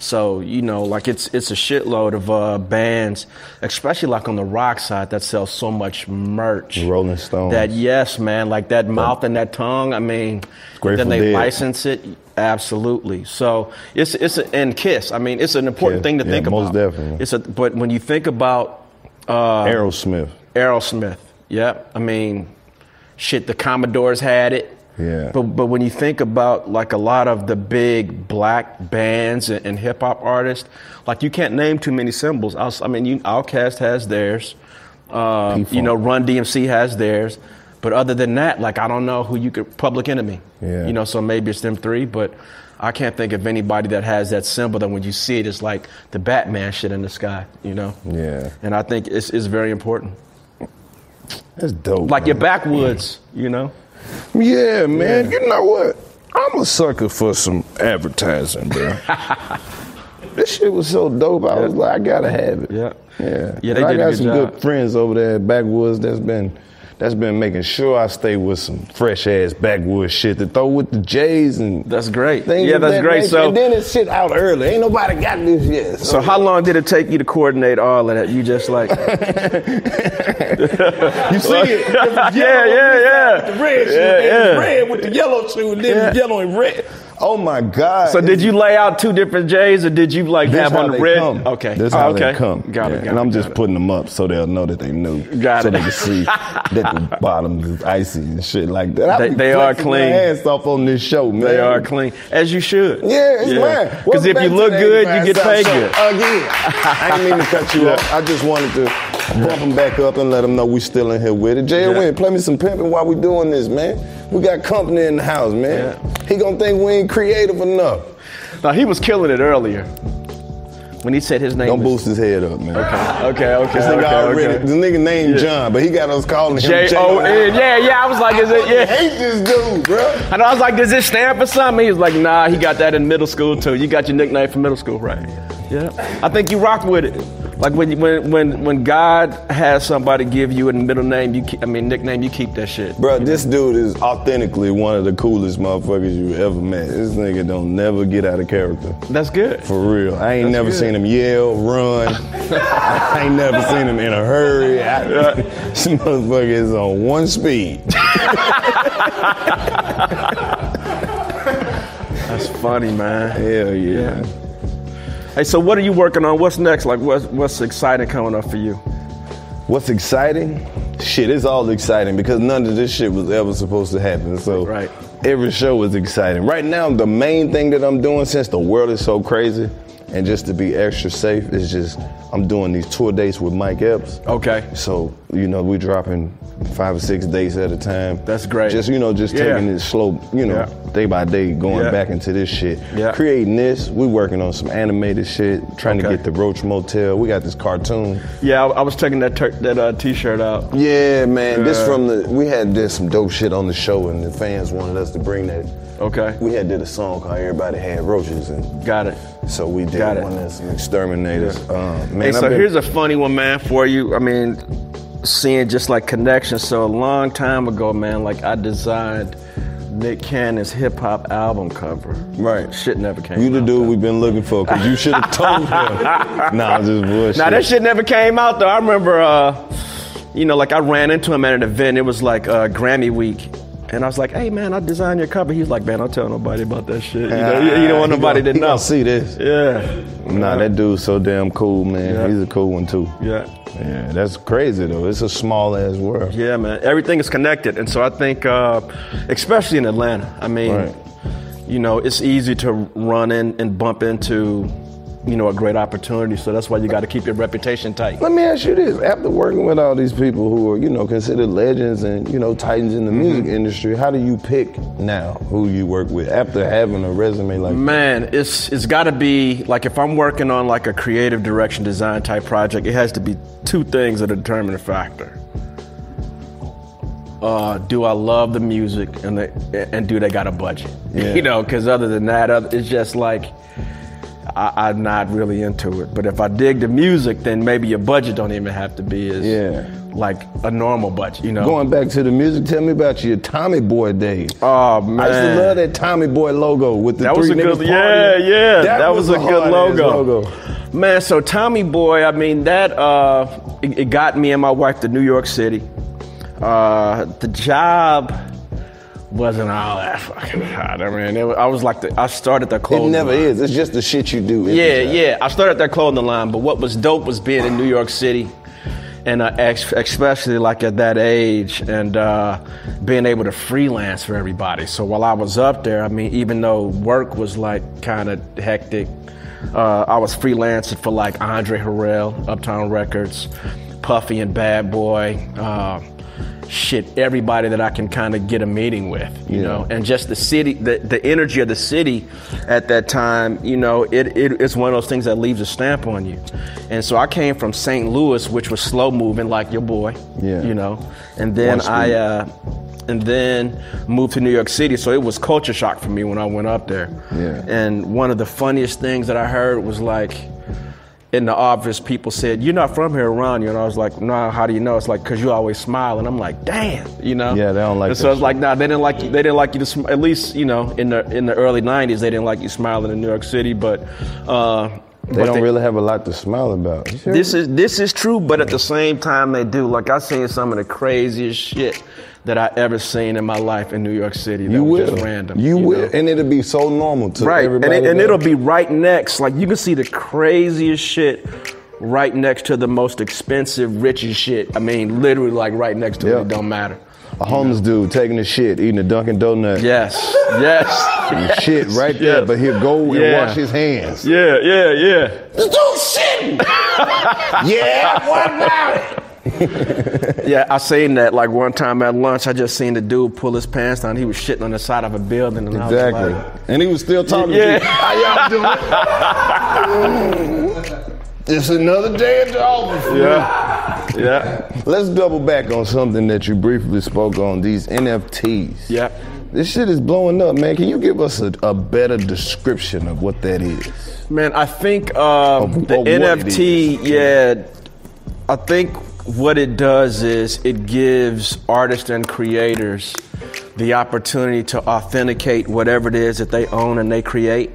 Speaker 4: So you know, like it's it's a shitload of uh, bands, especially like on the rock side, that sell so much merch.
Speaker 3: Rolling Stones.
Speaker 4: That yes, man, like that mouth and that tongue. I mean,
Speaker 3: Grateful
Speaker 4: then they
Speaker 3: Dead.
Speaker 4: license it. Absolutely. So it's it's a, and Kiss. I mean, it's an important
Speaker 3: Kiss,
Speaker 4: thing to
Speaker 3: yeah,
Speaker 4: think
Speaker 3: most
Speaker 4: about.
Speaker 3: Most definitely.
Speaker 4: It's a but when you think about uh,
Speaker 3: Aerosmith.
Speaker 4: Aerosmith, yeah. I mean, shit, the Commodores had it.
Speaker 3: Yeah.
Speaker 4: But but when you think about like a lot of the big black bands and, and hip hop artists, like you can't name too many symbols. I, was- I mean, you, Outkast has theirs. Uh, you know, Run DMC has theirs. But other than that, like I don't know who you could. Public Enemy.
Speaker 3: Yeah.
Speaker 4: You know, so maybe it's them three. But I can't think of anybody that has that symbol that when you see it, it's like the Batman shit in the sky. You know.
Speaker 3: Yeah.
Speaker 4: And I think it's, it's very important.
Speaker 3: That's dope.
Speaker 4: Like your
Speaker 3: man.
Speaker 4: backwoods, you know.
Speaker 3: Yeah, man. You know what? I'm a sucker for some advertising, bro. this shit was so dope. I was like, I gotta have it.
Speaker 4: Yeah.
Speaker 3: Yeah.
Speaker 4: Yeah, they
Speaker 3: I
Speaker 4: did a
Speaker 3: got
Speaker 4: good
Speaker 3: some
Speaker 4: job.
Speaker 3: good friends over there at Backwoods that's been that's been making sure I stay with some fresh ass backwoods shit to throw with the J's and
Speaker 4: That's great. Yeah, that's
Speaker 3: that
Speaker 4: great.
Speaker 3: nature.
Speaker 4: So-
Speaker 3: and then it's shit out early. Ain't nobody got this yet.
Speaker 4: So how long did it take you to coordinate all of that? You just like
Speaker 3: you see it?
Speaker 4: Yeah, yeah, yeah.
Speaker 3: The red shoe,
Speaker 4: Yeah, yeah.
Speaker 3: red with the yellow shoe, and then
Speaker 4: Yeah.
Speaker 3: it's yellow and red. Oh my God!
Speaker 4: So did you lay out two different J's or did you like
Speaker 3: This
Speaker 4: have on the red?
Speaker 3: come.
Speaker 4: Okay.
Speaker 3: This
Speaker 4: Oh,
Speaker 3: how
Speaker 4: okay.
Speaker 3: they come.
Speaker 4: Got it. Got
Speaker 3: and
Speaker 4: it,
Speaker 3: I'm just
Speaker 4: it.
Speaker 3: putting them up so they'll know that they knew.
Speaker 4: Got
Speaker 3: so
Speaker 4: it.
Speaker 3: they can see that the bottom is icy and shit like that.
Speaker 4: They- they are
Speaker 3: flexing my
Speaker 4: clean.
Speaker 3: ass off on this show, man.
Speaker 4: They are clean, as you should.
Speaker 3: Yeah, it's mine.
Speaker 4: Because if you look good, you get paid good.
Speaker 3: Again, I ain't mean to cut you off. I just wanted to bump them back up and let them know we still in here with it. Jay
Speaker 4: Yeah.
Speaker 3: Play me some pimping while we doing this, man. We got company in the house, man. He gonna think we ain't creative enough.
Speaker 4: Now he was killing it earlier when he said his name.
Speaker 3: Don't boost his head up, man.
Speaker 4: Okay, okay,
Speaker 3: This nigga
Speaker 4: okay,
Speaker 3: already,
Speaker 4: okay.
Speaker 3: this nigga named
Speaker 4: Yeah.
Speaker 3: John, but he got us calling him
Speaker 4: J O N. Yeah, yeah. I was like, is it?
Speaker 3: I
Speaker 4: Yeah.
Speaker 3: hate this dude, bro.
Speaker 4: And I was like, does this stand for something? He was like, nah, he got that in middle school too. You got your nickname from middle school, right? Yeah. I think you rock with it. Like when when when when God has somebody give you a middle name, you keep, I mean nickname, you keep that shit.
Speaker 3: Bro, this dude is authentically one of the coolest motherfuckers you ever met. This nigga don't never get out of character.
Speaker 4: That's good.
Speaker 3: For real. I ain't
Speaker 4: That's
Speaker 3: never
Speaker 4: good.
Speaker 3: seen him yell, run. I ain't never seen him in a hurry. I, this motherfucker is on one speed.
Speaker 4: That's funny, man.
Speaker 3: Hell yeah.
Speaker 4: Hey, so what are you working on? What's next? Like, what's what's exciting coming up for you?
Speaker 3: What's exciting? Shit, it's all exciting because none of this shit was ever supposed to happen. So
Speaker 4: Right.
Speaker 3: every show is exciting. Right now, the main thing that I'm doing since the world is so crazy and just to be extra safe is just I'm doing these tour dates with Mike Epps.
Speaker 4: Okay.
Speaker 3: So, you know, we dropping five or six dates at a time.
Speaker 4: That's great.
Speaker 3: Just, you know, just
Speaker 4: Yeah.
Speaker 3: taking it slow, you know,
Speaker 4: Yeah.
Speaker 3: day by day, going
Speaker 4: Yeah.
Speaker 3: back into this shit.
Speaker 4: Yeah.
Speaker 3: Creating this. We working on some animated shit, trying to get the Roach Motel. We got this cartoon.
Speaker 4: Yeah, I, I was checking that tur- that uh, t-shirt out.
Speaker 3: Yeah, man. This from the we had did some dope shit on the show, and the fans wanted us to bring that.
Speaker 4: Okay.
Speaker 3: We had did a song called "Everybody Had Roaches," and
Speaker 4: Got it.
Speaker 3: so we did
Speaker 4: Got it.
Speaker 3: one of some exterminators. Um, man,
Speaker 4: Hey, so
Speaker 3: been-
Speaker 4: here's a funny one, man, for you. I mean, seeing just like connections. So a long time ago, man, like I designed Nick Cannon's hip hop album cover.
Speaker 3: right.
Speaker 4: Shit never came.
Speaker 3: You the dude
Speaker 4: though.
Speaker 3: we've been looking for, cause you should have told him. nah, I'm just bullshit.
Speaker 4: Now that shit never came out though. I remember, uh, you know, like I ran into him at an event. It was like uh, Grammy week. And I was like, "Hey man, I designed your cover." He's like, "Man, don't tell nobody about that shit. You, know, you, you don't want nobody
Speaker 3: gonna-
Speaker 4: to know."
Speaker 3: see this.
Speaker 4: Yeah,
Speaker 3: Nah, that dude's so damn cool, man.
Speaker 4: Yeah.
Speaker 3: He's a cool one too.
Speaker 4: yeah,
Speaker 3: Yeah, that's crazy though. It's a small ass world.
Speaker 4: yeah, man. Everything is connected, and so I think, uh, especially in Atlanta, I mean,
Speaker 3: Right.
Speaker 4: you know, it's easy to run in and bump into you know, a great opportunity. So that's why you got to keep your reputation tight.
Speaker 3: Let me ask you this: After working with all these people who are, you know, considered legends and you know titans in the
Speaker 4: Mm-hmm.
Speaker 3: music industry, how do you pick now who you work with after having a resume like?
Speaker 4: Man, it's it's got to be like if I'm working on like a creative direction design type project, it has to be two things that are determining factor. Uh, do I love the music and the, and do they got a budget?
Speaker 3: Yeah.
Speaker 4: You know, because other than that, it's just like I, I'm not really into it. But if I dig the music, then maybe your budget don't even have to be as
Speaker 3: Yeah.
Speaker 4: like a normal budget. You know,
Speaker 3: Going back to the music, tell me about your Tommy Boy days.
Speaker 4: Oh man,
Speaker 3: I used to love that Tommy Boy logo with the
Speaker 4: That
Speaker 3: three
Speaker 4: was a
Speaker 3: niggas
Speaker 4: good, yeah, yeah. That, was, a good
Speaker 3: hard-ass
Speaker 4: logo. Man, so Tommy Boy, I mean that uh, it, it got me and my wife to New York City. Uh, the job wasn't all that fucking hot. I mean, it, I was like, the, I started the
Speaker 3: It never
Speaker 4: line.
Speaker 3: is. It's just the shit you do.
Speaker 4: Yeah, yeah. I started that clothing line, but what was dope was being in New York City, and uh, ex- especially like at that age, and uh, being able to freelance for everybody. So while I was up there, I mean, even though work was like kind of hectic, uh, I was freelancing for like Andre Harrell, Uptown Records, Puffy and Bad Boy. Uh, shit everybody that I can kind of get a meeting with, you
Speaker 3: Yeah.
Speaker 4: know, and just the city, the, the energy of the city at that time, you know, it, it it's one of those things that leaves a stamp on you. And so I came from St. Louis, which was slow moving, like your boy,
Speaker 3: Yeah.
Speaker 4: you know, and then I uh, and then moved to New York City, so it was culture shock for me when I went up there.
Speaker 3: Yeah.
Speaker 4: And one of the funniest things that I heard was like in the office, people said, "You're not from here around you," and I was like, "No, how do you know?" It's like, "Cause you always smile," and I'm like, "Damn," you know?
Speaker 3: Yeah, they don't like
Speaker 4: And so it's like, nah, they didn't like you. They didn't like you to. Sm- at least, you know, in the in the early '90s, they didn't like you smiling in New York City, but. Uh,
Speaker 3: They don't really have a lot to smile about. Sure?
Speaker 4: This is this is true, but at the same time, they do. Like I seen some of the craziest shit that I ever seen in my life in New York City. That
Speaker 3: you
Speaker 4: was
Speaker 3: will.
Speaker 4: just random.
Speaker 3: You, will,
Speaker 4: know?
Speaker 3: and it'll be so normal to
Speaker 4: right, and,
Speaker 3: everybody.
Speaker 4: it, and it'll be right next. Like you can see the craziest shit right next to the most expensive, richest shit. I mean, literally, like right next to
Speaker 3: Yeah.
Speaker 4: it. It don't matter.
Speaker 3: a homeless dude taking a shit, eating a Dunkin' Donut.
Speaker 4: Yes, yes,
Speaker 3: And shit right there, but he'll go and
Speaker 4: Yeah.
Speaker 3: wash his hands.
Speaker 4: yeah, yeah, yeah.
Speaker 3: This dude's shitting. yeah, what about it?
Speaker 4: Yeah, I seen that like one time at lunch. I just seen the dude pull his pants down. He was shitting on the side of a building, and
Speaker 3: Exactly.
Speaker 4: Like,
Speaker 3: and he was still talking
Speaker 4: Yeah.
Speaker 3: to you. How y'all doing? It's another day at the office.
Speaker 4: yeah, yeah,
Speaker 3: Let's double back on something that you briefly spoke on, these NFTs.
Speaker 4: yeah.
Speaker 3: This shit is blowing up, man. Can you give us a, a better description of what that is?
Speaker 4: Man, I think uh,
Speaker 3: Of-
Speaker 4: the
Speaker 3: of
Speaker 4: NFT, yeah, I think what it does is it gives artists and creators the opportunity to authenticate whatever it is that they own and they create,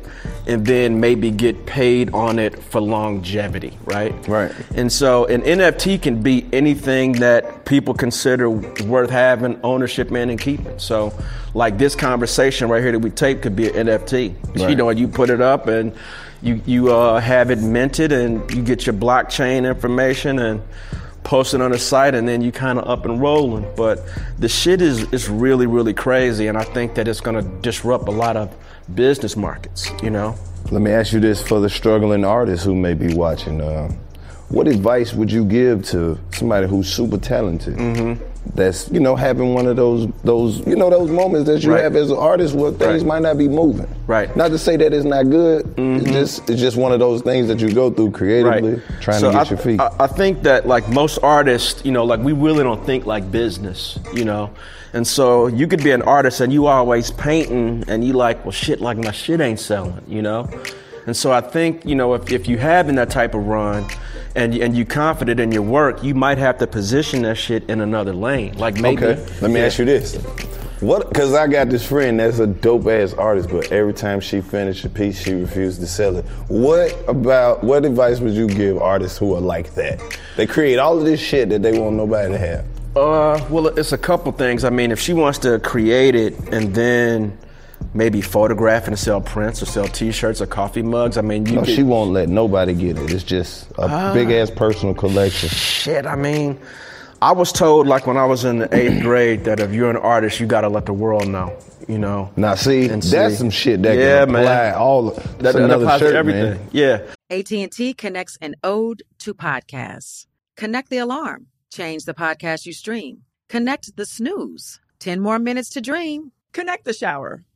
Speaker 4: and then maybe get paid on it for longevity, right?
Speaker 3: Right.
Speaker 4: And so an NFT can be anything that people consider worth having ownership in and keeping. So, like this conversation right here that we tape could be an NFT.
Speaker 3: Right.
Speaker 4: You know, you put it up and you you uh, have it minted and you get your blockchain information and post it on the site and then you kind of up and rolling. But the shit is is really really crazy and I think that it's going to disrupt a lot of business markets. You know.
Speaker 3: Let me ask you this for the struggling artists who may be watching. Uh, what advice would you give to somebody who's super talented?
Speaker 4: Mm-hmm.
Speaker 3: That's you know having one of those those you know those moments that you
Speaker 4: Right.
Speaker 3: have as an artist where things
Speaker 4: Right.
Speaker 3: might not be moving.
Speaker 4: Right. Mm-hmm.
Speaker 3: Not to say that it's not good. It's just it's just one of those things that you go through creatively, trying
Speaker 4: So
Speaker 3: to get
Speaker 4: I,
Speaker 3: your feet.
Speaker 4: I, I think that like most artists, you know, like we really don't think like business, you know. And so you could be an artist and you always painting and you like, well shit, like my shit ain't selling, you know? And so I think, you know, if, if you having that type of run and and you confident in your work, you might have to position that shit in another lane. Like maybe
Speaker 3: Okay, let me
Speaker 4: Yeah.
Speaker 3: ask you this. What? Because I got this friend that's a dope ass artist, but every time she finished a piece, she refused to sell it. What about? What advice would you give artists who are like that? They create all of this shit that they want nobody to have.
Speaker 4: Uh, well, it's a couple things. I mean, if she wants to create it and then maybe photograph and sell prints or sell T-shirts or coffee mugs, I mean, you
Speaker 3: No,
Speaker 4: could,
Speaker 3: she won't let nobody get it. It's just a
Speaker 4: Ah.
Speaker 3: big ass personal collection.
Speaker 4: shit. I mean, I was told, like when I was in the eighth grade, that if you're an artist, you got to let the world know. You know.
Speaker 5: Now, see,
Speaker 4: And
Speaker 5: that's
Speaker 4: see.
Speaker 5: some shit that
Speaker 4: Yeah,
Speaker 5: can
Speaker 4: man.
Speaker 5: all.
Speaker 4: That,
Speaker 5: that's
Speaker 4: that
Speaker 5: another
Speaker 4: applies to
Speaker 5: shirt,
Speaker 4: everything.
Speaker 5: man.
Speaker 4: Yeah.
Speaker 6: AT&T connects an ode to podcasts. Connect the alarm. Change the podcast you stream. Connect the snooze. 10 more minutes to dream.
Speaker 7: Connect the shower.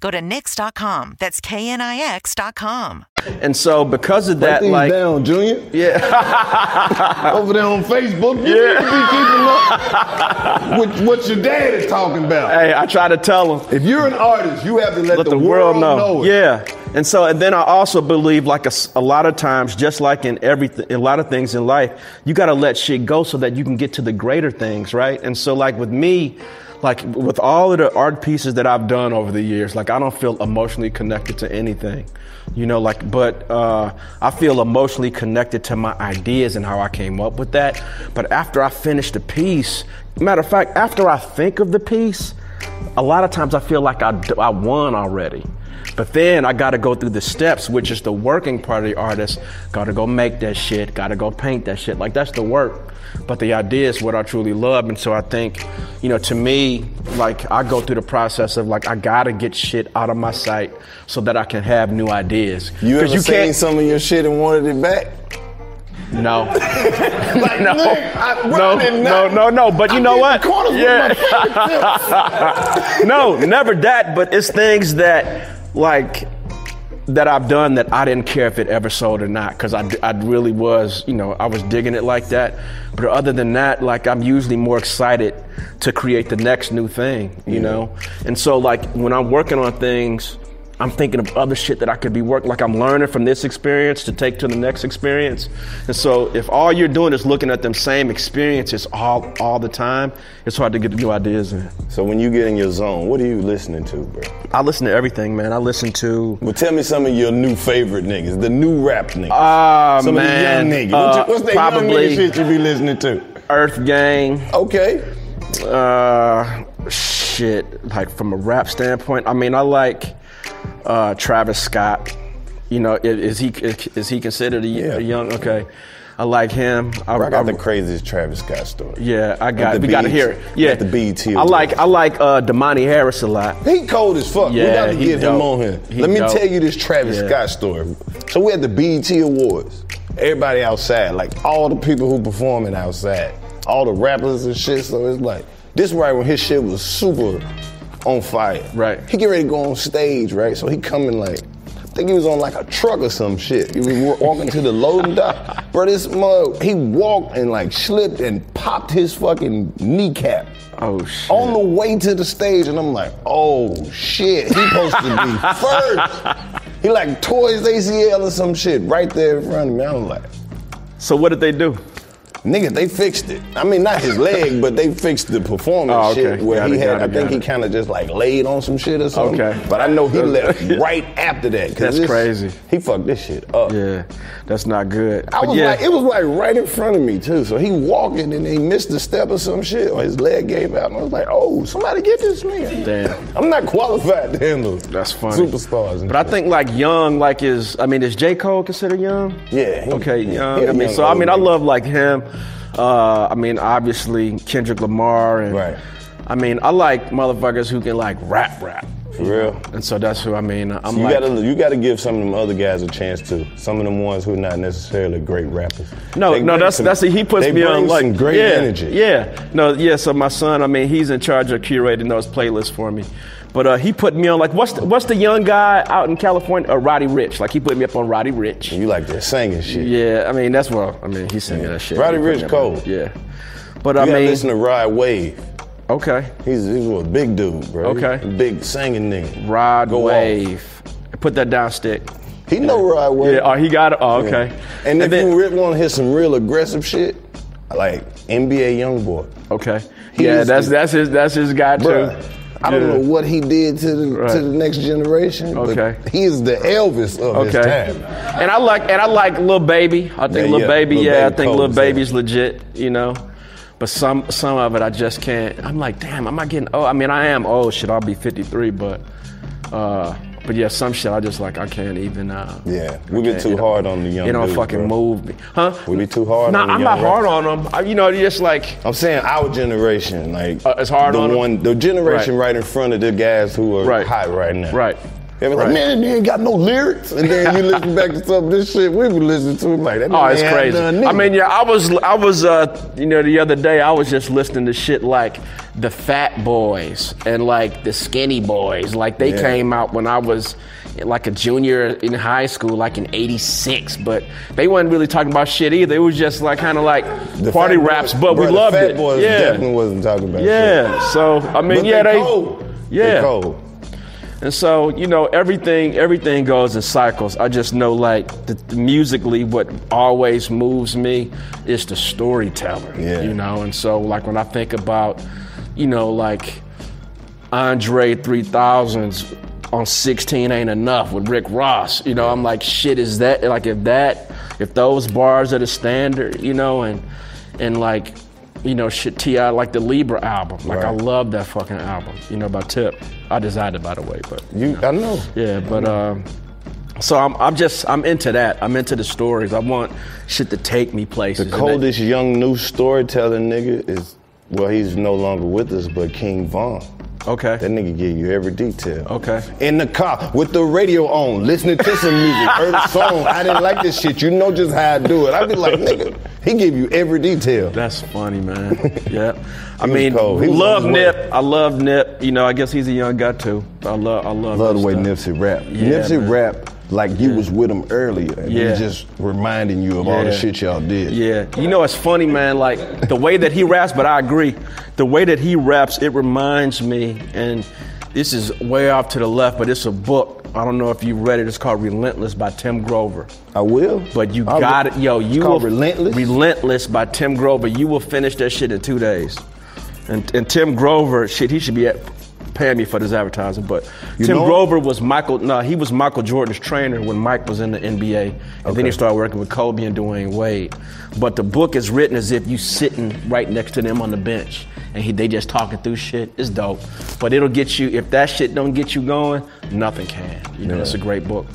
Speaker 8: Go to knix.com. That's KNIX.com.
Speaker 4: And so because of that,
Speaker 5: Write
Speaker 4: like,
Speaker 5: down, Junior.
Speaker 4: yeah,
Speaker 5: Over there on Facebook, you
Speaker 4: Yeah.
Speaker 5: need to be keeping up with what your dad is talking about.
Speaker 4: hey, I try to tell him.
Speaker 5: If you're an artist, you have to let,
Speaker 4: let the, world know.
Speaker 5: it.
Speaker 4: Yeah. And so, and then I also believe, like a, a lot of times, just like in everything, a lot of things in life, you got to let shit go so that you can get to the greater things, right? And so, like with me, like with all of the art pieces that I've done over the years, like I don't feel emotionally connected to anything, you know, like, but uh, I feel emotionally connected to my ideas and how I came up with that. But after I finish the piece, matter of fact, after I think of the piece, a lot of times I feel like I, I won already. But then I got to go through the steps, which is the working part of the artist. Got to go make that shit. Got to go paint that shit. Like that's the work. But the idea is what I truly love. And so I think, you know, to me, like I go through the process of like I got to get shit out of my sight so that I can have new ideas.
Speaker 3: You ever seen some of your shit and wanted it back?
Speaker 4: No.
Speaker 5: Like,
Speaker 4: no.
Speaker 5: I-
Speaker 4: no, no, no, no. But you
Speaker 5: I
Speaker 4: know what?
Speaker 5: the corners with my
Speaker 4: no, never that. But it's things that, like, that I've done that I didn't care if it ever sold or not, because I, I really was, you know, I was digging it like that. But other than that, like, I'm usually more excited to create the next new thing, you know? And so, like, when I'm working on things, I'm thinking of other shit that I could be working, like I'm learning from this experience to take to the next experience. And so if all you're doing is looking at them same experiences all all the time, it's hard to get new ideas in.
Speaker 3: So when you get in your zone, what are you listening to, bro?
Speaker 4: I listen to everything, man. I listen to
Speaker 3: Well, tell me some of your new favorite niggas, the new rap niggas.
Speaker 4: Ah
Speaker 3: some
Speaker 4: man,
Speaker 3: of the young niggas.
Speaker 4: uh,
Speaker 3: What's, what's that young nigga shit you be listening to?
Speaker 4: Earth Gang.
Speaker 3: Okay.
Speaker 4: Uh, shit. Like from a rap standpoint, I mean, I like uh, Travis Scott. You know, is he is he considered a,
Speaker 3: Yeah.
Speaker 4: a young? Okay. I like him. I,
Speaker 3: I got
Speaker 4: I-
Speaker 3: the craziest Travis Scott story.
Speaker 4: yeah, I got. We got to hear it. Yeah,
Speaker 3: the BET
Speaker 4: I like. I like uh, Domani Harris a lot.
Speaker 3: He cold as fuck. we
Speaker 4: Yeah,
Speaker 3: got to get him on here.
Speaker 4: He
Speaker 3: Let me
Speaker 4: dope.
Speaker 3: tell you this Travis
Speaker 4: Yeah.
Speaker 3: Scott story. So we had the BET Awards. Everybody outside, like all the people who performing outside, all the rappers and shit. So it's like this right when his shit was super on fire.
Speaker 4: Right.
Speaker 3: He get ready to go on stage, right? So he coming like. I think he was on like a truck or some shit. He was walking to the loading dock. Bro, this mug, he walked and like slipped and popped his fucking kneecap
Speaker 4: Oh shit.
Speaker 3: on the way to the stage, and I'm like, oh shit, he supposed to be first. He like tore his ACL or some shit right there in front of me. I'm like,
Speaker 4: So what did they do?
Speaker 3: Nigga, they fixed it. I mean, not his leg, but they fixed the performance
Speaker 4: Oh, okay.
Speaker 3: shit where
Speaker 4: Got
Speaker 3: he
Speaker 4: it,
Speaker 3: had.
Speaker 4: got
Speaker 3: I think
Speaker 4: got
Speaker 3: he kind of just like laid on some shit or something.
Speaker 4: Okay.
Speaker 3: But I know he left right after that.
Speaker 4: That's
Speaker 3: this-
Speaker 4: crazy.
Speaker 3: He fucked this shit up.
Speaker 4: Yeah, that's not good.
Speaker 3: I
Speaker 4: But
Speaker 3: was
Speaker 4: yeah,
Speaker 3: like, it was like right in front of me too. So he walking and he missed a step or some shit, or his leg gave out, and I was like, oh, somebody get this nigga.
Speaker 4: Damn.
Speaker 3: I'm not qualified to handle
Speaker 4: that's funny.
Speaker 3: superstars.
Speaker 4: But I think like young, like is. I mean, is J Cole considered young?
Speaker 3: Yeah, he-
Speaker 4: Okay, young. I mean,
Speaker 3: young
Speaker 4: so I mean, I love like him. Uh, I mean, obviously Kendrick Lamar and.
Speaker 3: Right.
Speaker 4: I mean, I like motherfuckers who can like rap, rap.
Speaker 3: For real.
Speaker 4: And so that's who I mean. I'm
Speaker 3: you
Speaker 4: like,
Speaker 3: gotta you gotta give some of them other guys a chance too. Some of them ones who are not necessarily great rappers.
Speaker 4: No,
Speaker 3: They
Speaker 4: no, that's
Speaker 3: some-
Speaker 4: that's he puts me on like
Speaker 3: great
Speaker 4: yeah,
Speaker 3: energy.
Speaker 4: Yeah, no, yeah. So my son, I mean, he's in charge of curating those playlists for me. But uh, he put me on like what's the, what's the young guy out in California? Uh, Roddy Ricch. Like he put me up on Roddy Ricch.
Speaker 3: You like that singing shit.
Speaker 4: Yeah, I mean that's what I mean. He's singing that shit.
Speaker 3: Roddy
Speaker 4: Ricch
Speaker 3: cold.
Speaker 4: Yeah, but
Speaker 3: You
Speaker 4: I mean,
Speaker 3: listen to Rod Wave.
Speaker 4: okay,
Speaker 3: He's he's a big dude, bro.
Speaker 4: Okay.
Speaker 3: Big singing nigga.
Speaker 4: Rod
Speaker 3: Go off.
Speaker 4: Wave. Put that down, stick.
Speaker 3: He know Rod Wave.
Speaker 4: Yeah, oh, he got it. Oh,
Speaker 3: Yeah.
Speaker 4: okay.
Speaker 3: And, if
Speaker 4: then,
Speaker 3: you really want to hear some real aggressive shit, like NBA YoungBoy.
Speaker 4: okay,
Speaker 3: He
Speaker 4: yeah, that's that's his that's his guy too.
Speaker 3: Bruh, I don't know what he did to the
Speaker 4: Right.
Speaker 3: to the next generation.
Speaker 4: Okay.
Speaker 3: But he is the Elvis of his
Speaker 4: Okay.
Speaker 3: time.
Speaker 4: And I like and I like Lil Baby. I think
Speaker 3: Yeah,
Speaker 4: Lil
Speaker 3: yeah.
Speaker 4: Baby,
Speaker 3: Lil
Speaker 4: yeah,
Speaker 3: Baby
Speaker 4: I think
Speaker 3: cold
Speaker 4: Lil
Speaker 3: as hell.
Speaker 4: Baby's legit, you know. But some some of it I just can't. I'm like, damn, am I getting oh I mean I am old shit, I'll be 53, but uh but yeah, some shit I just like I can't even uh
Speaker 3: Yeah, we be too hard on the young
Speaker 4: It don't
Speaker 3: dudes,
Speaker 4: fucking
Speaker 3: bro.
Speaker 4: move me. Huh?
Speaker 3: We be too hard
Speaker 4: Nah,
Speaker 3: on the
Speaker 4: I'm not hard on them. I, you know, just like
Speaker 3: I'm saying our generation, like
Speaker 4: Uh, it's hard
Speaker 3: the
Speaker 4: on
Speaker 3: one, the generation
Speaker 4: Right.
Speaker 3: right. in front of the guys who are
Speaker 4: Right.
Speaker 3: hot right now.
Speaker 4: Right.
Speaker 3: They be like, man, you ain't got no lyrics. And then you listen back to some of this shit we were listening to, like that.
Speaker 4: Oh, it's crazy. I mean, yeah, I was, I was, uh, you know, the other day I was just listening to shit like the Fat Boys and like the Skinny Boys. Like they
Speaker 3: Yeah.
Speaker 4: came out when I was like a junior in high school, like in '86. But they wasn't really talking about shit either. It was just like kind of like
Speaker 3: The
Speaker 4: party
Speaker 3: Fat Boys-
Speaker 4: raps, but
Speaker 3: bro,
Speaker 4: we
Speaker 3: the
Speaker 4: loved
Speaker 3: Fat
Speaker 4: it.
Speaker 3: Boys
Speaker 4: yeah,
Speaker 3: definitely wasn't talking about shit.
Speaker 4: yeah. So I mean,
Speaker 3: But
Speaker 4: yeah,
Speaker 3: they
Speaker 4: they,
Speaker 3: cold.
Speaker 4: yeah,
Speaker 3: They cold.
Speaker 4: And so, you know, everything everything goes in cycles. I just know like the, the musically what always moves me is the storyteller.
Speaker 3: Yeah.
Speaker 4: You know, and so like when I think about, you know, like Andre 3000's on 16 ain't enough with Rick Ross. You know, I'm like, shit, is that like if that if those bars are the standard, you know, and and like you know, shit, T.I. like the Libra album. Like, I love that fucking album, you know, by Tip. I designed it, by the way, but.
Speaker 3: You, I know.
Speaker 4: Yeah, but um, so I'm, I'm just I'm into that. I'm into the stories. I want shit to take me places.
Speaker 3: The coldest young new storyteller nigga is, well, he's no longer with us, but King Von.
Speaker 4: Okay.
Speaker 3: That nigga give you every detail.
Speaker 4: Okay.
Speaker 3: In the car with the radio on, listening to some music, heard a song. I didn't like this shit. You know just how I do it. I'd be like, nigga, he give you every detail.
Speaker 4: That's funny, man. yeah. I mean, love
Speaker 3: his way.
Speaker 4: Nip. I love Nip. You know, I guess he's a young guy too. I love I love.
Speaker 3: Love the way
Speaker 4: stuff.
Speaker 3: Nipsey rap.
Speaker 4: Yeah,
Speaker 3: Nipsey
Speaker 4: man.
Speaker 3: rap like you was with him earlier. And
Speaker 4: Yeah.
Speaker 3: He's just reminding you of all the shit y'all did.
Speaker 4: Yeah, you know it's funny, man. Like the way that he raps, but I agree. The way that he raps, it reminds me, and this is way off to the left, but it's a book. I don't know if you read it. It's called Relentless by Tim Grover.
Speaker 3: I will.
Speaker 4: But you
Speaker 3: I'll
Speaker 4: got it, yo.
Speaker 3: It's
Speaker 4: You
Speaker 3: called
Speaker 4: will
Speaker 3: Relentless?
Speaker 4: Relentless by Tim Grover. You will finish that shit in two days. And, and Tim Grover, shit, he should be at, paying me for this advertising. But
Speaker 3: You
Speaker 4: Tim
Speaker 3: know?
Speaker 4: Grover was Michael. No, he was Michael Jordan's trainer when Mike was in the NBA, and then he started working with Kobe and Dwyane Wade. But the book is written as if you sitting right next to them on the bench, and he, they just talking through shit. It's dope. But it'll get you. If that shit don't get you going, nothing can. You know,
Speaker 3: Yeah.
Speaker 4: it's a great book.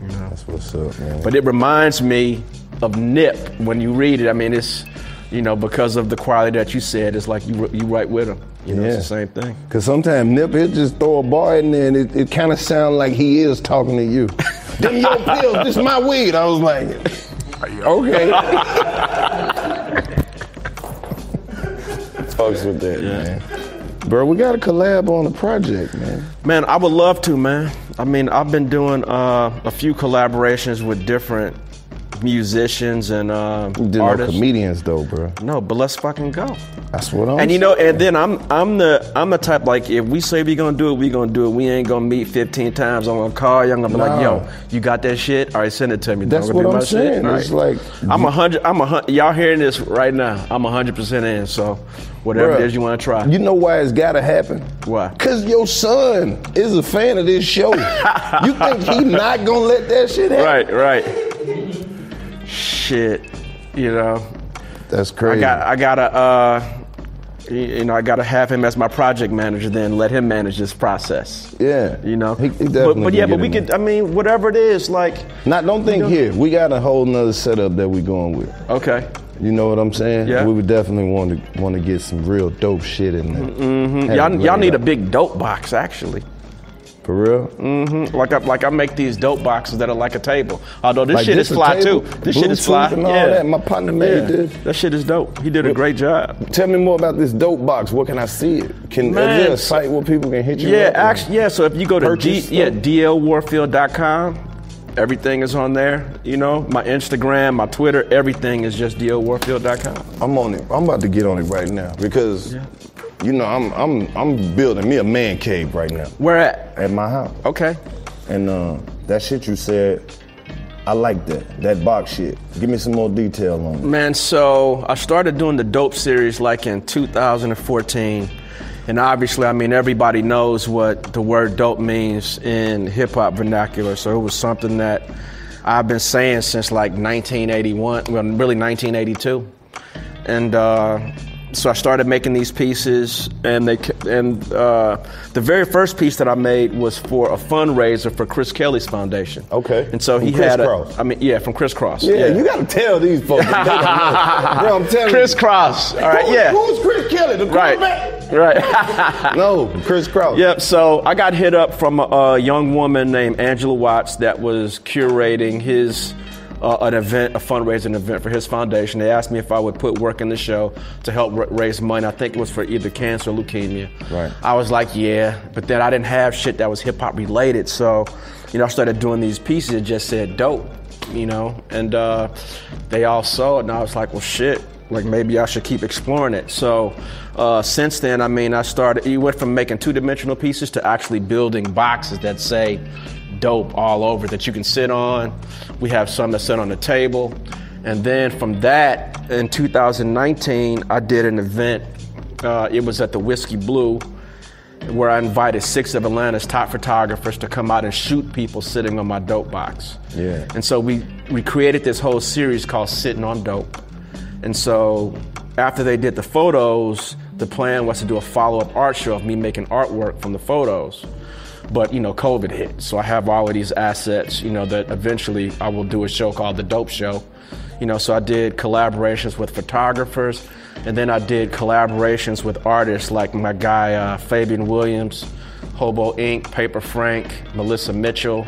Speaker 3: That's what's up, man.
Speaker 4: But it reminds me of nip when you read it. I mean, it's you know because of the quality that you said. It's like you you right with him. You know, it's the same thing.
Speaker 3: Cause sometimes Nip he'll just throw a bar in there and it, it kind of sounds like he is talking to you. Them your pills, this my weed. I was like, okay.
Speaker 9: Fucks with that, man.
Speaker 3: Bro, we got to collab on a project, man.
Speaker 4: Man, I would love to, man. I mean, I've been doing uh, a few collaborations with different musicians and uh,
Speaker 3: did no
Speaker 4: artists.
Speaker 3: comedians though, bro.
Speaker 4: No, but let's fucking go.
Speaker 3: That's what I'm
Speaker 4: And you know, and then I'm I'm the I'm the type like if we say we gonna do it, we gonna do it. We ain't gonna meet 15 times. I'm gonna call you. I'm gonna be like, yo, you got that shit? All right, send it to me.
Speaker 3: That's what I'm
Speaker 4: shit.
Speaker 3: saying.
Speaker 4: All
Speaker 3: It's
Speaker 4: right.
Speaker 3: like-
Speaker 4: I'm a hundred. I'm a hundred. Y'all hearing this right now? I'm a hundred percent in. So whatever
Speaker 3: Bruh,
Speaker 4: it is you want to try.
Speaker 3: You know why it's got to happen?
Speaker 4: Why?
Speaker 3: Cause your son is a fan of this show. you think he not gonna let that shit happen?
Speaker 4: Right, right. Shit, you know.
Speaker 3: That's crazy.
Speaker 4: I got. I gotta. Uh, you you know, I gotta have him as my project manager. Then let him manage this process.
Speaker 3: yeah,
Speaker 4: You know.
Speaker 3: He, he
Speaker 4: but, but yeah, but we could.
Speaker 3: there.
Speaker 4: I mean, whatever it is, like.
Speaker 3: Not, don't think
Speaker 4: know-
Speaker 3: here. We got a whole nother setup that we going with.
Speaker 4: Okay.
Speaker 3: You know what I'm saying?
Speaker 4: Yeah.
Speaker 3: We would definitely want to want to get some real dope shit in there.
Speaker 4: Mm-hmm. Y'all, y'all need a big dope box, actually.
Speaker 3: For real?
Speaker 4: Mm-hmm. Like I, like I make these dope boxes that are like a table. Although this
Speaker 3: Like
Speaker 4: shit
Speaker 3: this
Speaker 4: is fly
Speaker 3: table?
Speaker 4: too. This shit is
Speaker 3: Bluetooth
Speaker 4: fly.
Speaker 3: and all
Speaker 4: yeah.
Speaker 3: that. My partner made
Speaker 4: yeah.
Speaker 3: this.
Speaker 4: That shit is dope. He did a great job.
Speaker 3: Tell me more about this dope box. Where can I see it? Can
Speaker 4: Man,
Speaker 3: is there a site where people can hit you?
Speaker 4: Yeah,
Speaker 3: up
Speaker 4: actually, yeah. So if you go to D, yeah dlwarfield.com, everything is on there. You know, my Instagram, my Twitter, everything is just dlwarfield.com.
Speaker 3: I'm on it. I'm about to get on it right now because, you know, I'm I'm I'm building me a man cave right now
Speaker 4: Where at?
Speaker 3: at my house.
Speaker 4: Okay.
Speaker 3: And uh, that shit you said, I like that. That box shit. Give me some more detail on it.
Speaker 4: Man, so I started doing the dope series like in 2014. And obviously, I mean, everybody knows what the word dope means in hip hop vernacular. So it was something that I've been saying since like 1981, well, really 1982. And uh, so I started making these pieces, and they and uh, the very first piece that I made was for a fundraiser for Chris Kelly's foundation.
Speaker 3: Okay.
Speaker 4: And so
Speaker 3: From
Speaker 4: he
Speaker 3: Chris
Speaker 4: had, a. I mean, yeah, from Kris Kross.
Speaker 3: Yeah, you gotta tell these folks. They don't know. Bro, I'm telling
Speaker 4: Chris
Speaker 3: you.
Speaker 4: Cross. All right,
Speaker 3: Who-
Speaker 4: yeah.
Speaker 3: Who's Chris Kelly? The
Speaker 4: Right.
Speaker 3: quarterback?
Speaker 4: Right.
Speaker 3: No, Kris Kross.
Speaker 4: Yep. So I got hit up from a, a young woman named Angela Watts that was curating his uh, an event, a fundraising event for his foundation. They asked me if I would put work in the show to help ra- raise money. I think it was for either cancer or leukemia.
Speaker 3: Right.
Speaker 4: I was like, yeah, but then I didn't have shit that was hip hop related. So, you know, I started doing these pieces that just said dope, you know, and uh, they all saw it, and I was like, well, shit. Like maybe I should keep exploring it. So uh, since then, I mean, I started. You went from making two-dimensional pieces to actually building boxes that say "dope" all over that you can sit on. We have some that sit on the table, and then from that, in 2019, I did an event. Uh, it was at the Whiskey Blue, where I invited six of Atlanta's top photographers to come out and shoot people sitting on my dope box.
Speaker 3: Yeah.
Speaker 4: And so we we created this whole series called Sitting on Dope. And so after they did the photos, the plan was to do a follow-up art show of me making artwork from the photos. But you know, COVID hit, so I have all of these assets. You know that eventually I will do a show called The Dope Show. You know, so I did collaborations with photographers, and then I did collaborations with artists like my guy uh, Fabian Williams, Hobo Inc., Paper Frank, Melissa Mitchell,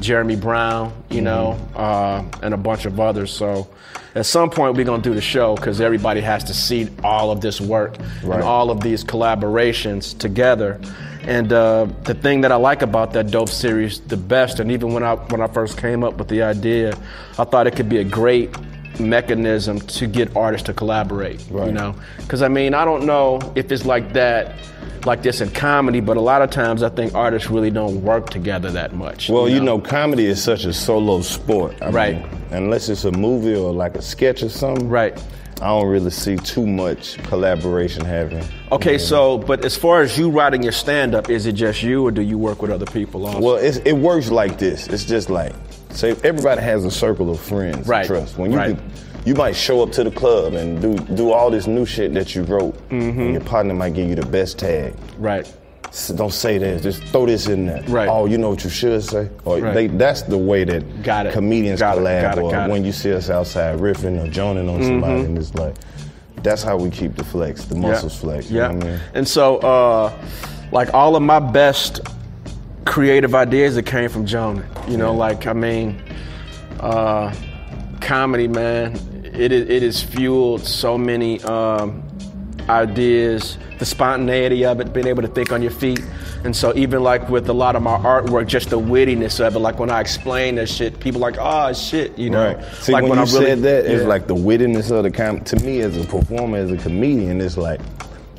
Speaker 4: Jeremy Brown, you know, uh, and a bunch of others. So at some point we're gonna do the show because everybody has to see all of this work
Speaker 3: Right.
Speaker 4: and all of these collaborations together. And uh, the thing that I like about that dope series the best, and even when I when I first came up with the idea, I thought it could be a great mechanism to get artists to collaborate. You know, because I mean I don't know if it's like that. Like this in comedy, but a lot of times I think artists really don't work together that much.
Speaker 3: Well, you know, comedy is such a solo sport. I
Speaker 4: Right.
Speaker 3: mean, unless it's a movie or like a sketch or something.
Speaker 4: Right.
Speaker 3: I don't really see too much collaboration happening.
Speaker 4: Okay, so but as far as you writing your stand up, is it just you or do you work with other people also?
Speaker 3: Well, it works like this. It's just like, say, everybody has a circle of friends.
Speaker 4: Right,
Speaker 3: Trust. When you
Speaker 4: right.
Speaker 3: can, you might show up to the club and do do all this new shit that you wrote,
Speaker 4: Mm-hmm.
Speaker 3: and your partner might give you the best tag.
Speaker 4: right.
Speaker 3: Don't say this. Just throw this in there.
Speaker 4: Right.
Speaker 3: Oh, you know what you should say. Or
Speaker 4: Right.
Speaker 3: they, that's the way that
Speaker 4: Got it.
Speaker 3: comedians
Speaker 4: Got it, got it,
Speaker 3: or
Speaker 4: got
Speaker 3: when you see us outside riffing or joning on somebody,
Speaker 4: Mhm.
Speaker 3: and it's like, that's how we keep the flex, the muscles flex. You
Speaker 4: Yeah.
Speaker 3: know what I mean?
Speaker 4: And so, uh, like all of my best creative ideas that came from Jonah. You know, like I mean, uh, comedy, man. It is it has fueled so many um, ideas. The spontaneity of it, being able to think on your feet. And so even like with a lot of my artwork, just the wittiness of it, like when I explain that shit, people like, oh shit, you know.
Speaker 3: Right. See,
Speaker 4: like
Speaker 3: when, you
Speaker 4: I really-
Speaker 3: said that, it's like the wittiness of the com To me, as a performer, as a comedian, it's like,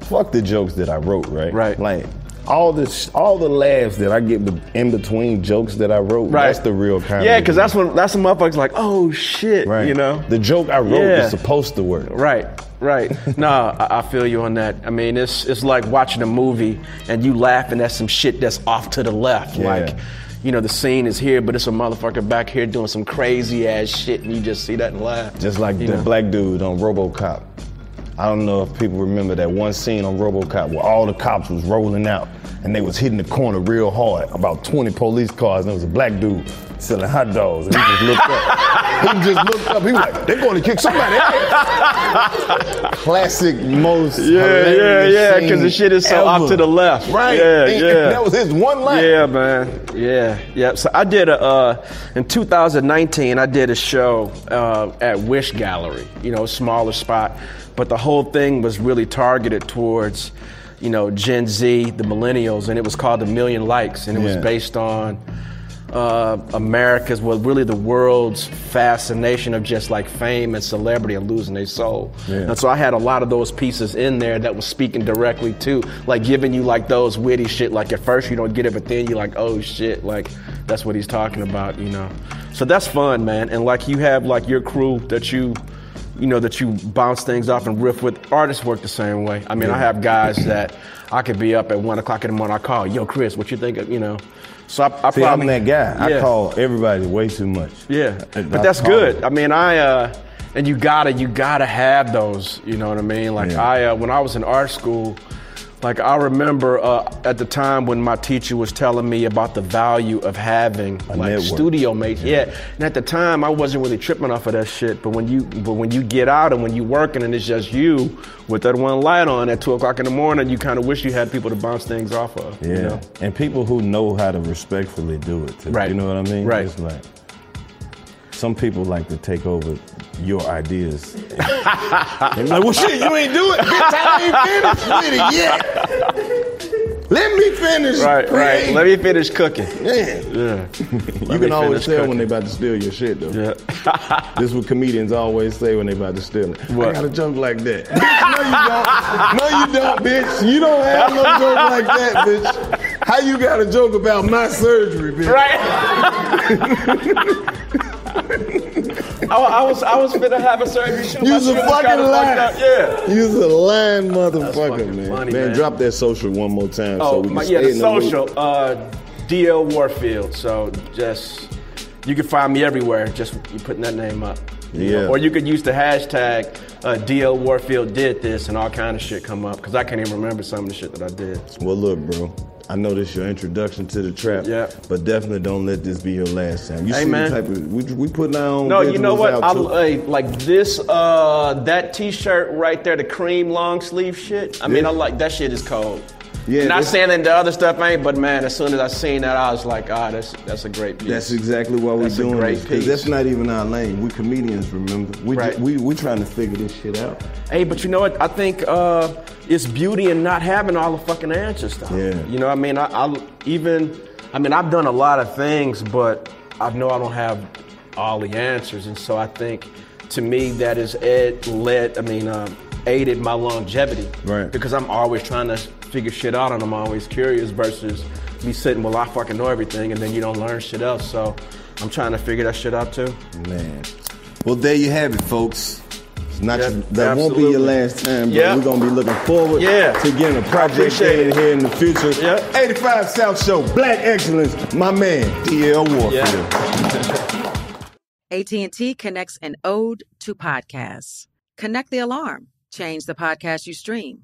Speaker 3: fuck the jokes that I wrote, right? Right. Like all this, all the laughs that I get in between jokes that I wrote.
Speaker 4: Right.
Speaker 3: That's the real comedy.
Speaker 4: Yeah, because that's when that's when motherfuckers like, oh shit,
Speaker 3: Right.
Speaker 4: you know.
Speaker 3: The joke I wrote
Speaker 4: Yeah.
Speaker 3: is supposed to work.
Speaker 4: Right, right. no, I, I feel you on that. I mean, it's it's like watching a movie and you laughing at some shit that's off to the left.
Speaker 3: Yeah.
Speaker 4: Like, you know, the scene is here, but it's a motherfucker back here doing some crazy ass shit, and you just see that and laugh.
Speaker 3: Just like
Speaker 4: You
Speaker 3: the
Speaker 4: know?
Speaker 3: black dude on RoboCop. I don't know if people remember that one scene on RoboCop where all the cops was rolling out and they was hitting the corner real hard. About 20 police cars and there was a black dude selling hot dogs and he just looked up. he just looked up. He was like, "They're going to kick somebody." out." Classic, most
Speaker 4: Yeah, yeah, yeah, because the shit is so off to the left.
Speaker 3: Right.
Speaker 4: Yeah,
Speaker 3: And-
Speaker 4: yeah.
Speaker 3: and That was his one line.
Speaker 4: Yeah, man. Yeah, yeah. So I did a uh, in 2019. I did a show uh, at Wish Gallery. You know, smaller spot, but the whole thing was really targeted towards, you know, Gen Z, the millennials, and it was called The Million Likes, and it was based on uh, America's, well, really the world's fascination of just like fame and celebrity and losing their soul.
Speaker 3: Yeah.
Speaker 4: And so I had a lot of those pieces in there that was speaking directly to, like giving you like those witty shit. Like at first you don't get it, but then you're like, oh shit, like that's what he's talking about, you know. So that's fun, man. And like you have like your crew that you, you know, that you bounce things off and riff with. Artists work the same way. I mean, I have guys that I could be up at one o'clock in the morning. I call, yo, Chris, what you think? Of, you know. So I, I
Speaker 3: See,
Speaker 4: probably
Speaker 3: I'm that guy. I call everybody way too much.
Speaker 4: Yeah,
Speaker 3: I-
Speaker 4: but
Speaker 3: I
Speaker 4: that's good.
Speaker 3: it.
Speaker 4: I mean, I uh, and you gotta you gotta have those. You know what I mean? Like
Speaker 3: Yeah.
Speaker 4: I uh, when I was in art school, like I remember uh, at the time when my teacher was telling me about the value of having
Speaker 3: A
Speaker 4: like
Speaker 3: network.
Speaker 4: studio mates. Yeah. and at the time I wasn't really tripping off of that shit. But when you but when you get out and when you working and it's just you with that one light on at two o'clock in the morning, you kind of wish you had people to bounce things off of.
Speaker 3: Yeah,
Speaker 4: You know?
Speaker 3: and people who know how to respectfully do it too.
Speaker 4: Right.
Speaker 3: You know what I mean?
Speaker 4: Right.
Speaker 3: It's like some people like to take over your ideas. and be like, well, shit, you ain't do it, bitch. I ain't finished with it yet. Let me finish.
Speaker 4: Right, right. Let me finish cooking.
Speaker 3: Yeah.
Speaker 4: Yeah.
Speaker 3: You can always tell when they about to steal your shit, though.
Speaker 4: Yeah.
Speaker 3: this is what comedians always say when they about to steal it.
Speaker 4: What?
Speaker 3: I got a joke like that. bitch, no, you don't. No, you don't, bitch. You don't have no joke like that, bitch. How you got a joke about my surgery, bitch?
Speaker 4: I, I was I was finna have a surgery too. My
Speaker 3: You's a fucking
Speaker 4: kinda fucked
Speaker 3: liar.
Speaker 4: up. Yeah.
Speaker 3: You's a lying motherfucker, man.
Speaker 4: funny,
Speaker 3: man.
Speaker 4: man.
Speaker 3: drop that social one more time so
Speaker 4: Oh,
Speaker 3: we can
Speaker 4: my,
Speaker 3: stay
Speaker 4: yeah, the
Speaker 3: in the
Speaker 4: social. Uh, DL Warfield. So just you can find me everywhere. Just you putting that name up.
Speaker 3: Yeah.
Speaker 4: know. Or you could use the hashtag uh, DL Warfield did this and all kind of shit come up because I can't even remember some of the shit that I did.
Speaker 3: Well, look, bro. I know this your introduction to the trap.
Speaker 4: Yeah.
Speaker 3: But definitely don't let this be your last time. You
Speaker 4: Hey,
Speaker 3: see
Speaker 4: man.
Speaker 3: the type of we, we putting our own.
Speaker 4: No, you know what? I,
Speaker 3: too.
Speaker 4: like this, uh, that T-shirt right there, the cream long sleeve shit. I mean. I like that shit is cold.
Speaker 3: Yeah,
Speaker 4: Not saying that the other stuff ain't, but man, as soon as I seen that, I was like, ah, that's that's a great piece.
Speaker 3: That's exactly why we're
Speaker 4: That's a
Speaker 3: doing
Speaker 4: great
Speaker 3: this. Because that's not even our lane. We comedians, remember? We
Speaker 4: Right.
Speaker 3: ju- we we trying to figure this shit out.
Speaker 4: Hey, but you know what? I think uh, it's beauty in not having all the fucking answers, though.
Speaker 3: Yeah.
Speaker 4: You know, what I mean, I, I even, I mean, I've done a lot of things, but I know I don't have all the answers, and so I think, to me, that has ed, led. I mean, um, aided my longevity.
Speaker 3: Right.
Speaker 4: Because I'm always trying to figure shit out, and I'm always curious. Versus me sitting, well, I fucking know everything, and then you don't learn shit else. So I'm trying to figure that shit out too.
Speaker 3: Man. Well, there you have it, folks. It's not
Speaker 4: Yeah,
Speaker 3: your- that won't be your last time, but
Speaker 4: Yeah.
Speaker 3: we're gonna be looking forward
Speaker 4: Yeah.
Speaker 3: to getting a project in here in the future.
Speaker 4: Yeah.
Speaker 3: 85 South Show, Black Excellence, my man, DL Warfield.
Speaker 6: AT&T connects an ode to podcasts. Connect the alarm. Change the podcast you stream.